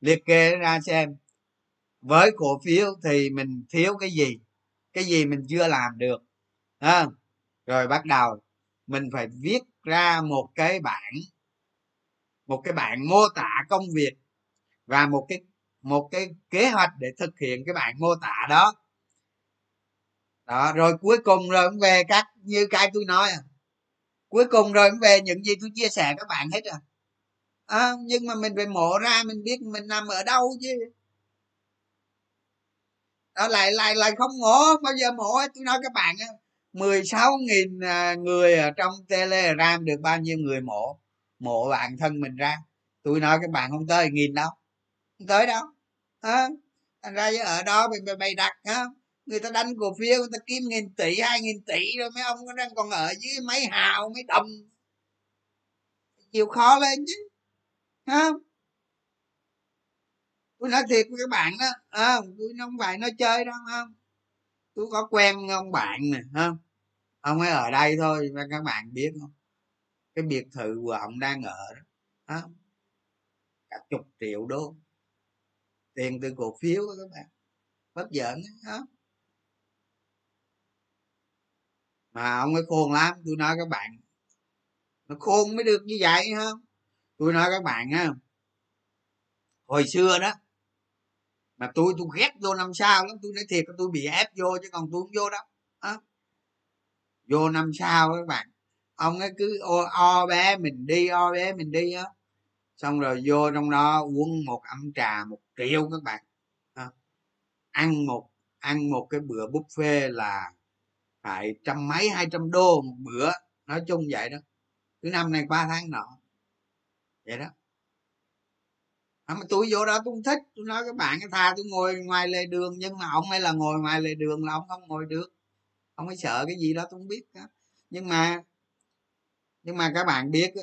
liệt kê nó ra xem. Với cổ phiếu thì mình thiếu cái gì? Cái gì mình chưa làm được à, rồi bắt đầu mình phải viết ra một cái bản một cái bản mô tả công việc và một cái một cái kế hoạch để thực hiện cái bản mô tả đó. Đó rồi cuối cùng rồi cũng về các như cái tôi nói à. Cuối cùng rồi cũng về những gì tôi chia sẻ các bạn hết à, à nhưng mà mình phải mổ ra mình biết mình nằm ở đâu chứ đó lại lại lại không mổ bao giờ mổ tôi nói các bạn á 16.000 à, người ở trong telegram được bao nhiêu người mổ mổ bạn thân mình ra. Tôi nói các bạn không tới nghìn đâu không tới đâu. À, thành ra ở đó mình bày đặt ha người ta đánh cổ phiếu người ta kiếm nghìn tỷ hai nghìn tỷ rồi mấy ông đang còn ở dưới mấy hào mấy đồng. Chịu khó lên chứ không tôi nói thiệt với các bạn đó à, tôi không phải nói chơi đâu không tôi có quen ông bạn nè không? Ông ấy ở đây thôi và các bạn biết không? Cái biệt thự của ông đang ở đó không cả chục triệu đô. Tiền từ cổ phiếu đó các bạn. Bất giỡn đó mà ông ấy khôn lắm tôi nói các bạn. Nó khôn mới được như vậy không? Tôi nói các bạn ha. Hồi xưa đó mà tôi tôi ghét vô năm sao lắm. Tôi nói thiệt tôi bị ép vô chứ còn tôi không vô đâu. À. vô năm sao các bạn. Ông ấy cứ o, o bé mình đi o bé mình đi á. Xong rồi vô trong đó uống một ấm trà một triệu các bạn. À. ăn một ăn một cái bữa buffet là phải trăm mấy hai trăm đô một bữa. Nói chung vậy đó. Thứ năm này qua tháng nọ. Vậy đó à, mà tôi vô đó tôi không thích. Tôi nói các bạn cái tha tôi ngồi ngoài lề đường. Nhưng mà ông ấy là ngồi ngoài lề đường là ông không ngồi được. Ông ấy sợ cái gì đó tôi không biết đó. nhưng mà nhưng mà các bạn biết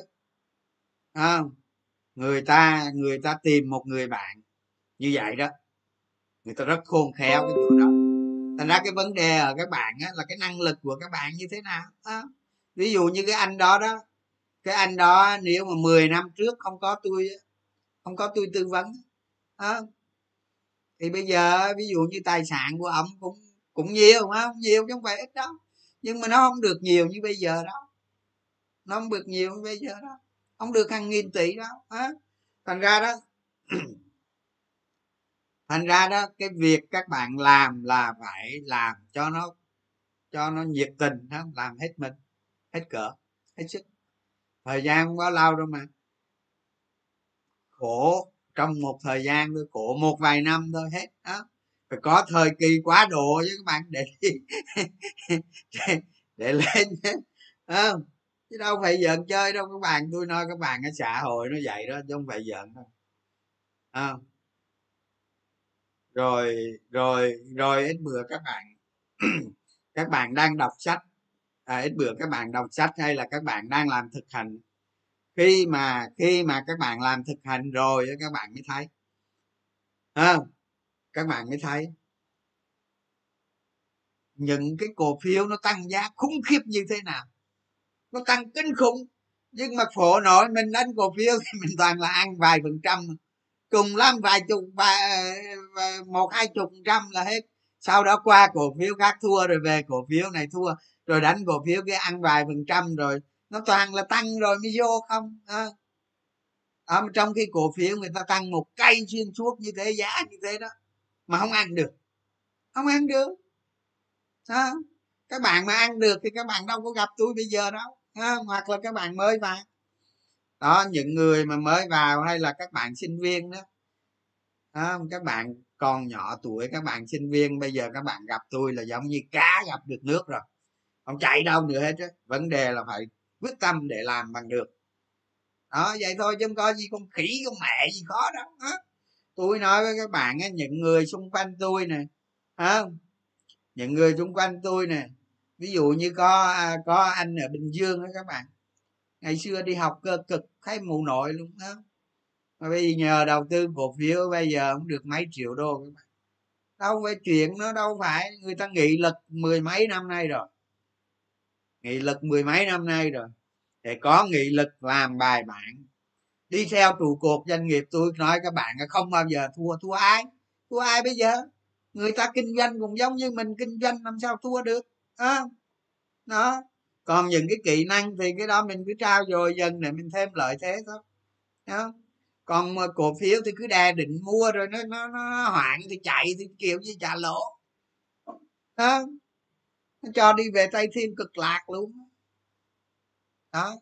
à, người ta người ta tìm một người bạn như vậy đó người ta rất khôn khéo cái chỗ đó. Thành ra cái vấn đề ở các bạn á, là cái năng lực của các bạn như thế nào à, ví dụ như cái anh đó đó cái anh đó nếu mà 10 năm trước không có tôi không có tôi tư vấn. À, thì bây giờ ví dụ như tài sản của ông cũng cũng nhiều mà không nhiều chứ không phải ít đâu. Nhưng mà nó không được nhiều như bây giờ đó. Nó không được nhiều như bây giờ đó. Không được hàng nghìn tỷ đó à, thành ra đó thành ra đó cái việc các bạn làm là phải làm cho nó cho nó nhiệt tình đó làm hết mình hết cỡ hết sức. Thời gian không quá lâu đâu mà khổ trong một thời gian thôi khổ một vài năm thôi hết đó phải có thời kỳ quá độ với các bạn để để, để lên không chứ đâu phải giận chơi đâu các bạn tôi nói các bạn cái xã hội nó vậy đó chứ không phải giận đâu à. rồi rồi rồi ít bữa các bạn các bạn đang đọc sách à, ít bữa các bạn đọc sách hay là các bạn đang làm thực hành khi mà khi mà các bạn làm thực hành rồi các bạn mới thấy. À, các bạn mới thấy. Những cái cổ phiếu nó tăng giá khủng khiếp như thế nào? Nó tăng kinh khủng. Nhưng mà khổ nổi mình đánh cổ phiếu thì mình toàn là ăn vài phần trăm. Cùng lắm vài chục vài ờ, một hai chục trăm là hết. Sau đó qua cổ phiếu khác thua rồi về cổ phiếu này thua. Rồi đánh cổ phiếu kia ăn vài phần trăm rồi nó toàn là tăng rồi mới vô không? À. À, trong khi cổ phiếu người ta tăng một cây xuyên suốt như thế giá như thế đó mà không ăn được. Không ăn được. À, các bạn mà ăn được thì các bạn đâu có gặp tôi bây giờ đâu. À, hoặc là các bạn mới vào. Đó những người mà mới vào hay là các bạn sinh viên đó. À, các bạn còn nhỏ tuổi các bạn sinh viên bây giờ các bạn gặp tôi là giống như cá gặp được nước rồi. Không chạy đâu nữa hết á. Vấn đề là phải quyết tâm để làm bằng được. Đó, vậy thôi, chứ không có gì con khỉ, con mẹ gì khó đâu đó. tôi nói với các bạn á, những người xung quanh tôi nè không những người xung quanh tôi nè, ví dụ như có à, có anh ở bình dương đó các bạn. Ngày xưa đi học cơ cực, thấy mù nội luôn đó mà bây giờ nhờ đầu tư cổ phiếu, bây giờ cũng được mấy triệu đô các bạn. Đâu phải chuyện nó đâu phải. Người ta nghị lực mười mấy năm nay rồi nghị lực mười mấy năm nay rồi để có nghị lực làm bài bản. Đi theo trụ cột doanh nghiệp tôi nói các bạn không bao giờ thua thua ai? Thua ai bây giờ? Người ta kinh doanh cũng giống như mình kinh doanh làm sao thua được? À, đó. Còn những cái kỹ năng thì cái đó mình cứ trao dồi dần để mình thêm lợi thế thôi. Đó. còn mà cổ phiếu thì cứ đè định mua rồi nó nó, nó hoạn thì chạy thì kiểu gì trả lỗ. Đó nó cho đi về Tây thiên cực lạc luôn đó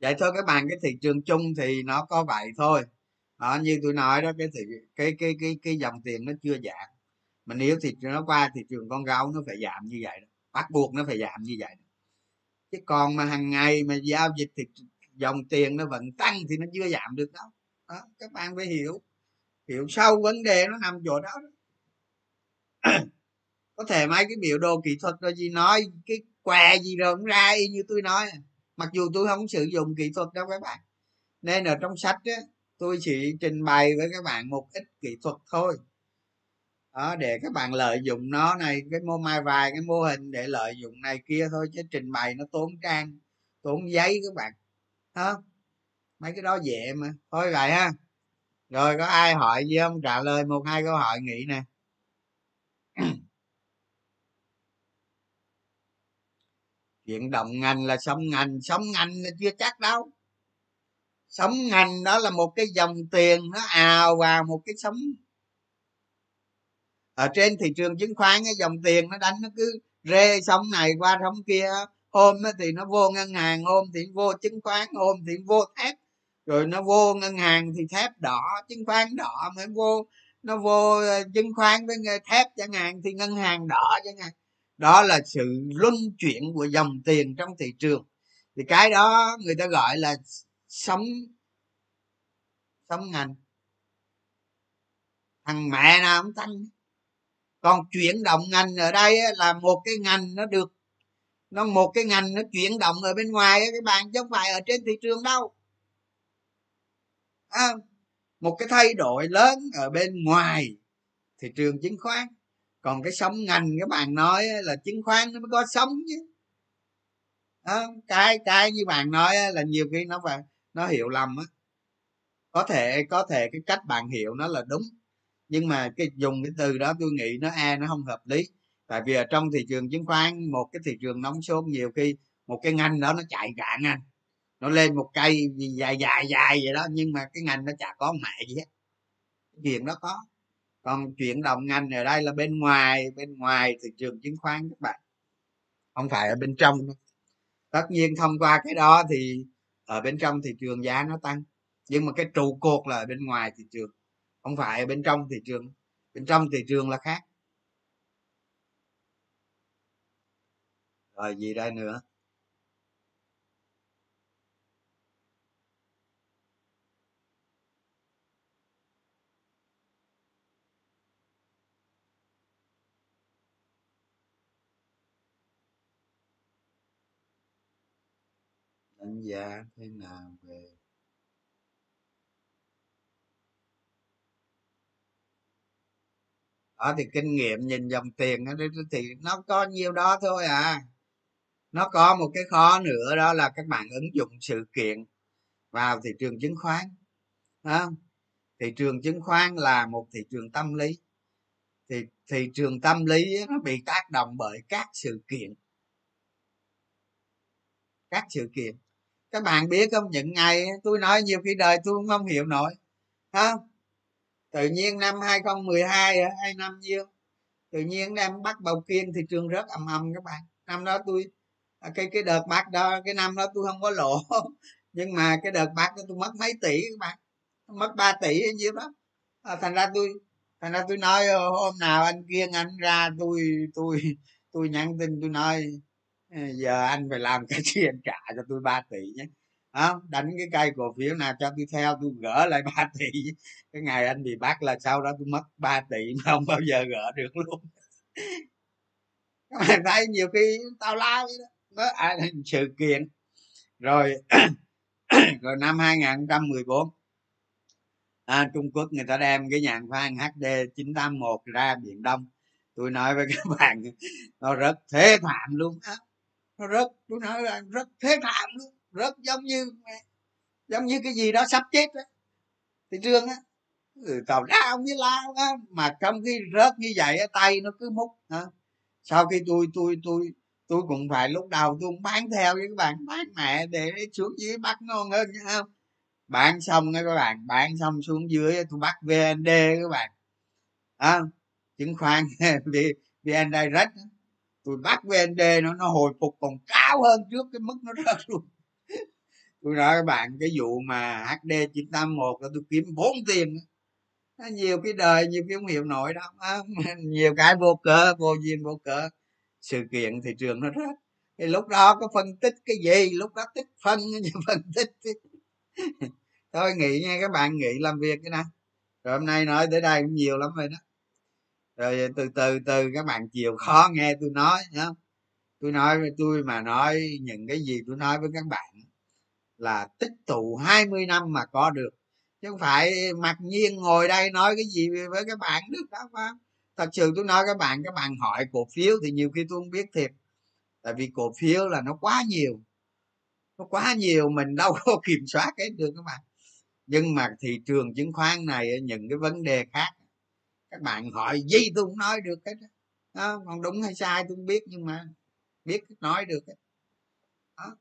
vậy thôi các bạn cái thị trường chung thì nó có vậy thôi đó như tôi nói đó cái thị cái cái cái cái dòng tiền nó chưa giảm mà nếu thị trường nó qua thị trường con gấu nó phải giảm như vậy đó. bắt buộc nó phải giảm như vậy đó. chứ còn mà hàng ngày mà giao dịch thì dòng tiền nó vẫn tăng thì nó chưa giảm được đâu đó, các bạn phải hiểu hiểu sâu vấn đề nó nằm chỗ đó, đó có thể mấy cái biểu đồ kỹ thuật rồi gì nói, cái què gì rồi cũng ra y như tôi nói. Mặc dù tôi không sử dụng kỹ thuật đâu các bạn. Nên ở trong sách á, tôi chỉ trình bày với các bạn một ít kỹ thuật thôi. Đó, để các bạn lợi dụng nó này, cái mô mai vài, cái mô hình để lợi dụng này kia thôi, chứ trình bày nó tốn trang, tốn giấy các bạn. Đó mấy cái đó dễ mà. Thôi vậy ha. Rồi có ai hỏi gì không? Trả lời một, hai câu hỏi nghĩ nè. Chuyện đồng ngành là sống ngành sống ngành là chưa chắc đâu. Sống ngành đó là một cái dòng tiền, nó ào vào một cái sống ở trên thị trường chứng khoán, cái dòng tiền nó đánh, nó cứ rê sống này qua sống kia. Hôm thì nó vô ngân hàng, hôm thì vô chứng khoán, hôm thì vô thép. Rồi nó vô ngân hàng thì thép đỏ, chứng khoán đỏ mới vô. Nó vô ờ, chứng khoán với thép chẳng hạn thì ngân hàng đỏ chẳng hạn đó là sự luân chuyển của dòng tiền trong thị trường. Thì cái đó người ta gọi là sống sống ngành. Thằng mẹ nào cũng tăng. Còn chuyển động ngành ở đây là một cái ngành nó được nó một cái ngành nó chuyển động ở bên ngoài các bạn chứ không phải ở trên thị trường đâu. À, một cái thay đổi lớn ở bên ngoài thị trường chứng khoán còn cái sóng ngành các bạn nói là chứng khoán nó mới có sóng chứ. Đó, cái cái như bạn nói là nhiều khi nó phải nó hiểu lầm á. Có thể có thể cái cách bạn hiểu nó là đúng. Nhưng mà cái dùng cái từ đó tôi nghĩ nó e nó không hợp lý. Tại vì ở trong thị trường chứng khoán một cái thị trường nóng sốt nhiều khi một cái ngành đó nó chạy cả ngành. Nó lên một cây dài dài dài vậy đó nhưng mà cái ngành nó chả có mẹ gì hết. Chuyện đó có còn chuyện đồng ngành ở đây là bên ngoài bên ngoài thị trường chứng khoán các bạn. Không phải ở bên trong tất nhiên thông qua cái đó thì ở bên trong thị trường giá nó tăng, nhưng mà cái trụ cột là ở bên ngoài thị trường, không phải ở bên trong thị trường. Bên trong thị trường là khác. Rồi gì đây nữa? Đánh giá thế nào về đó, thì kinh nghiệm nhìn dòng tiền thì nó có nhiều đó thôi à. Nó có một cái khó nữa đó là các bạn ứng dụng sự kiện vào thị trường chứng khoán đó. thị trường chứng khoán là một thị trường tâm lý. Thì thị trường tâm lý nó bị tác động bởi các sự kiện. Các sự kiện các bạn biết không những ngày tôi nói nhiều khi đời tôi cũng không hiểu nổi. Không tự nhiên năm 2012 hay năm nhiêu tự nhiên em bắt bầu kiên thị trường rất ầm ầm các bạn. Năm đó tôi à, cái cái đợt bắt đó cái năm đó tôi không có lỗ. Nhưng mà cái đợt bắt đó tôi mất mấy tỷ các bạn. Mất 3 tỷ hay nhiêu đó. À, thành ra tôi thành ra tôi nói hôm nào anh kiên anh ra tôi tôi tôi nhắn tin tôi nói giờ anh phải làm cái gì anh trả cho tôi 3 tỷ nhé. Đó đánh cái cây cổ phiếu nào cho tôi theo tôi gỡ lại 3 tỷ cái ngày anh bị bắt là sau đó tôi mất 3 tỷ mà không bao giờ gỡ được luôn. Các bạn thấy nhiều khi tao la đó. À, sự kiện. Rồi rồi năm 2014 à, Trung Quốc người ta đem cái nhãn phan HD 981 ra biển Đông. Tôi nói với các bạn nó rất thế thảm luôn á nó rất tôi nói là rất thế thảm luôn rất giống như giống như cái gì đó sắp chết đó thị trường á ừ, tàu đau như lao á mà trong khi rớt như vậy á, tay nó cứ múc hả? Sau khi tôi tôi tôi tôi cũng phải lúc đầu tôi cũng bán theo với các bạn bán mẹ để xuống dưới bắt ngon hơn nhá không bán xong nha các bạn bán xong xuống dưới tôi bắt vnd các bạn. À, chứng khoán vn direct tôi bắt vnd nó nó hồi phục còn cao hơn trước cái mức nó rớt luôn. Tôi nói các bạn, cái vụ mà hd 981 là tôi kiếm bốn tiền. Nhiều cái đời, nhiều cái không hiểu nổi đâu. Nhiều cái vô cớ, vô duyên, vô cớ. Sự kiện thị trường nó rớt. Thì lúc đó có phân tích cái gì? Lúc đó tích phân như phân tích thôi nghỉ nha các bạn nghỉ làm việc cái này rồi hôm nay nói tới đây cũng nhiều lắm rồi đó rồi từ từ từ các bạn chịu khó nghe tôi nói nhá. Tôi nói với tôi mà nói những cái gì tôi nói với các bạn là tích tụ 20 năm mà có được. Chứ không phải mặc nhiên ngồi đây nói cái gì với các bạn được đó phải thật sự tôi nói các bạn các bạn hỏi cổ phiếu thì nhiều khi tôi không biết thiệt. Tại vì cổ phiếu là nó quá nhiều. Nó quá nhiều mình đâu có kiểm soát hết được các bạn. Nhưng mà thị trường chứng khoán này, những cái vấn đề khác các bạn hỏi gì tôi cũng nói được hết đó. còn đúng hay sai tôi không biết nhưng mà biết nói được hết đó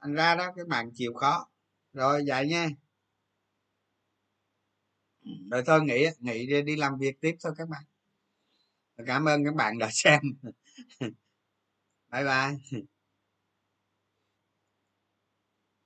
thành ra đó các bạn chịu khó. Rồi vậy nha. Rồi thôi nghỉ nghỉ đi, đi làm việc tiếp thôi các bạn. Cảm ơn các bạn đã xem. Bye bye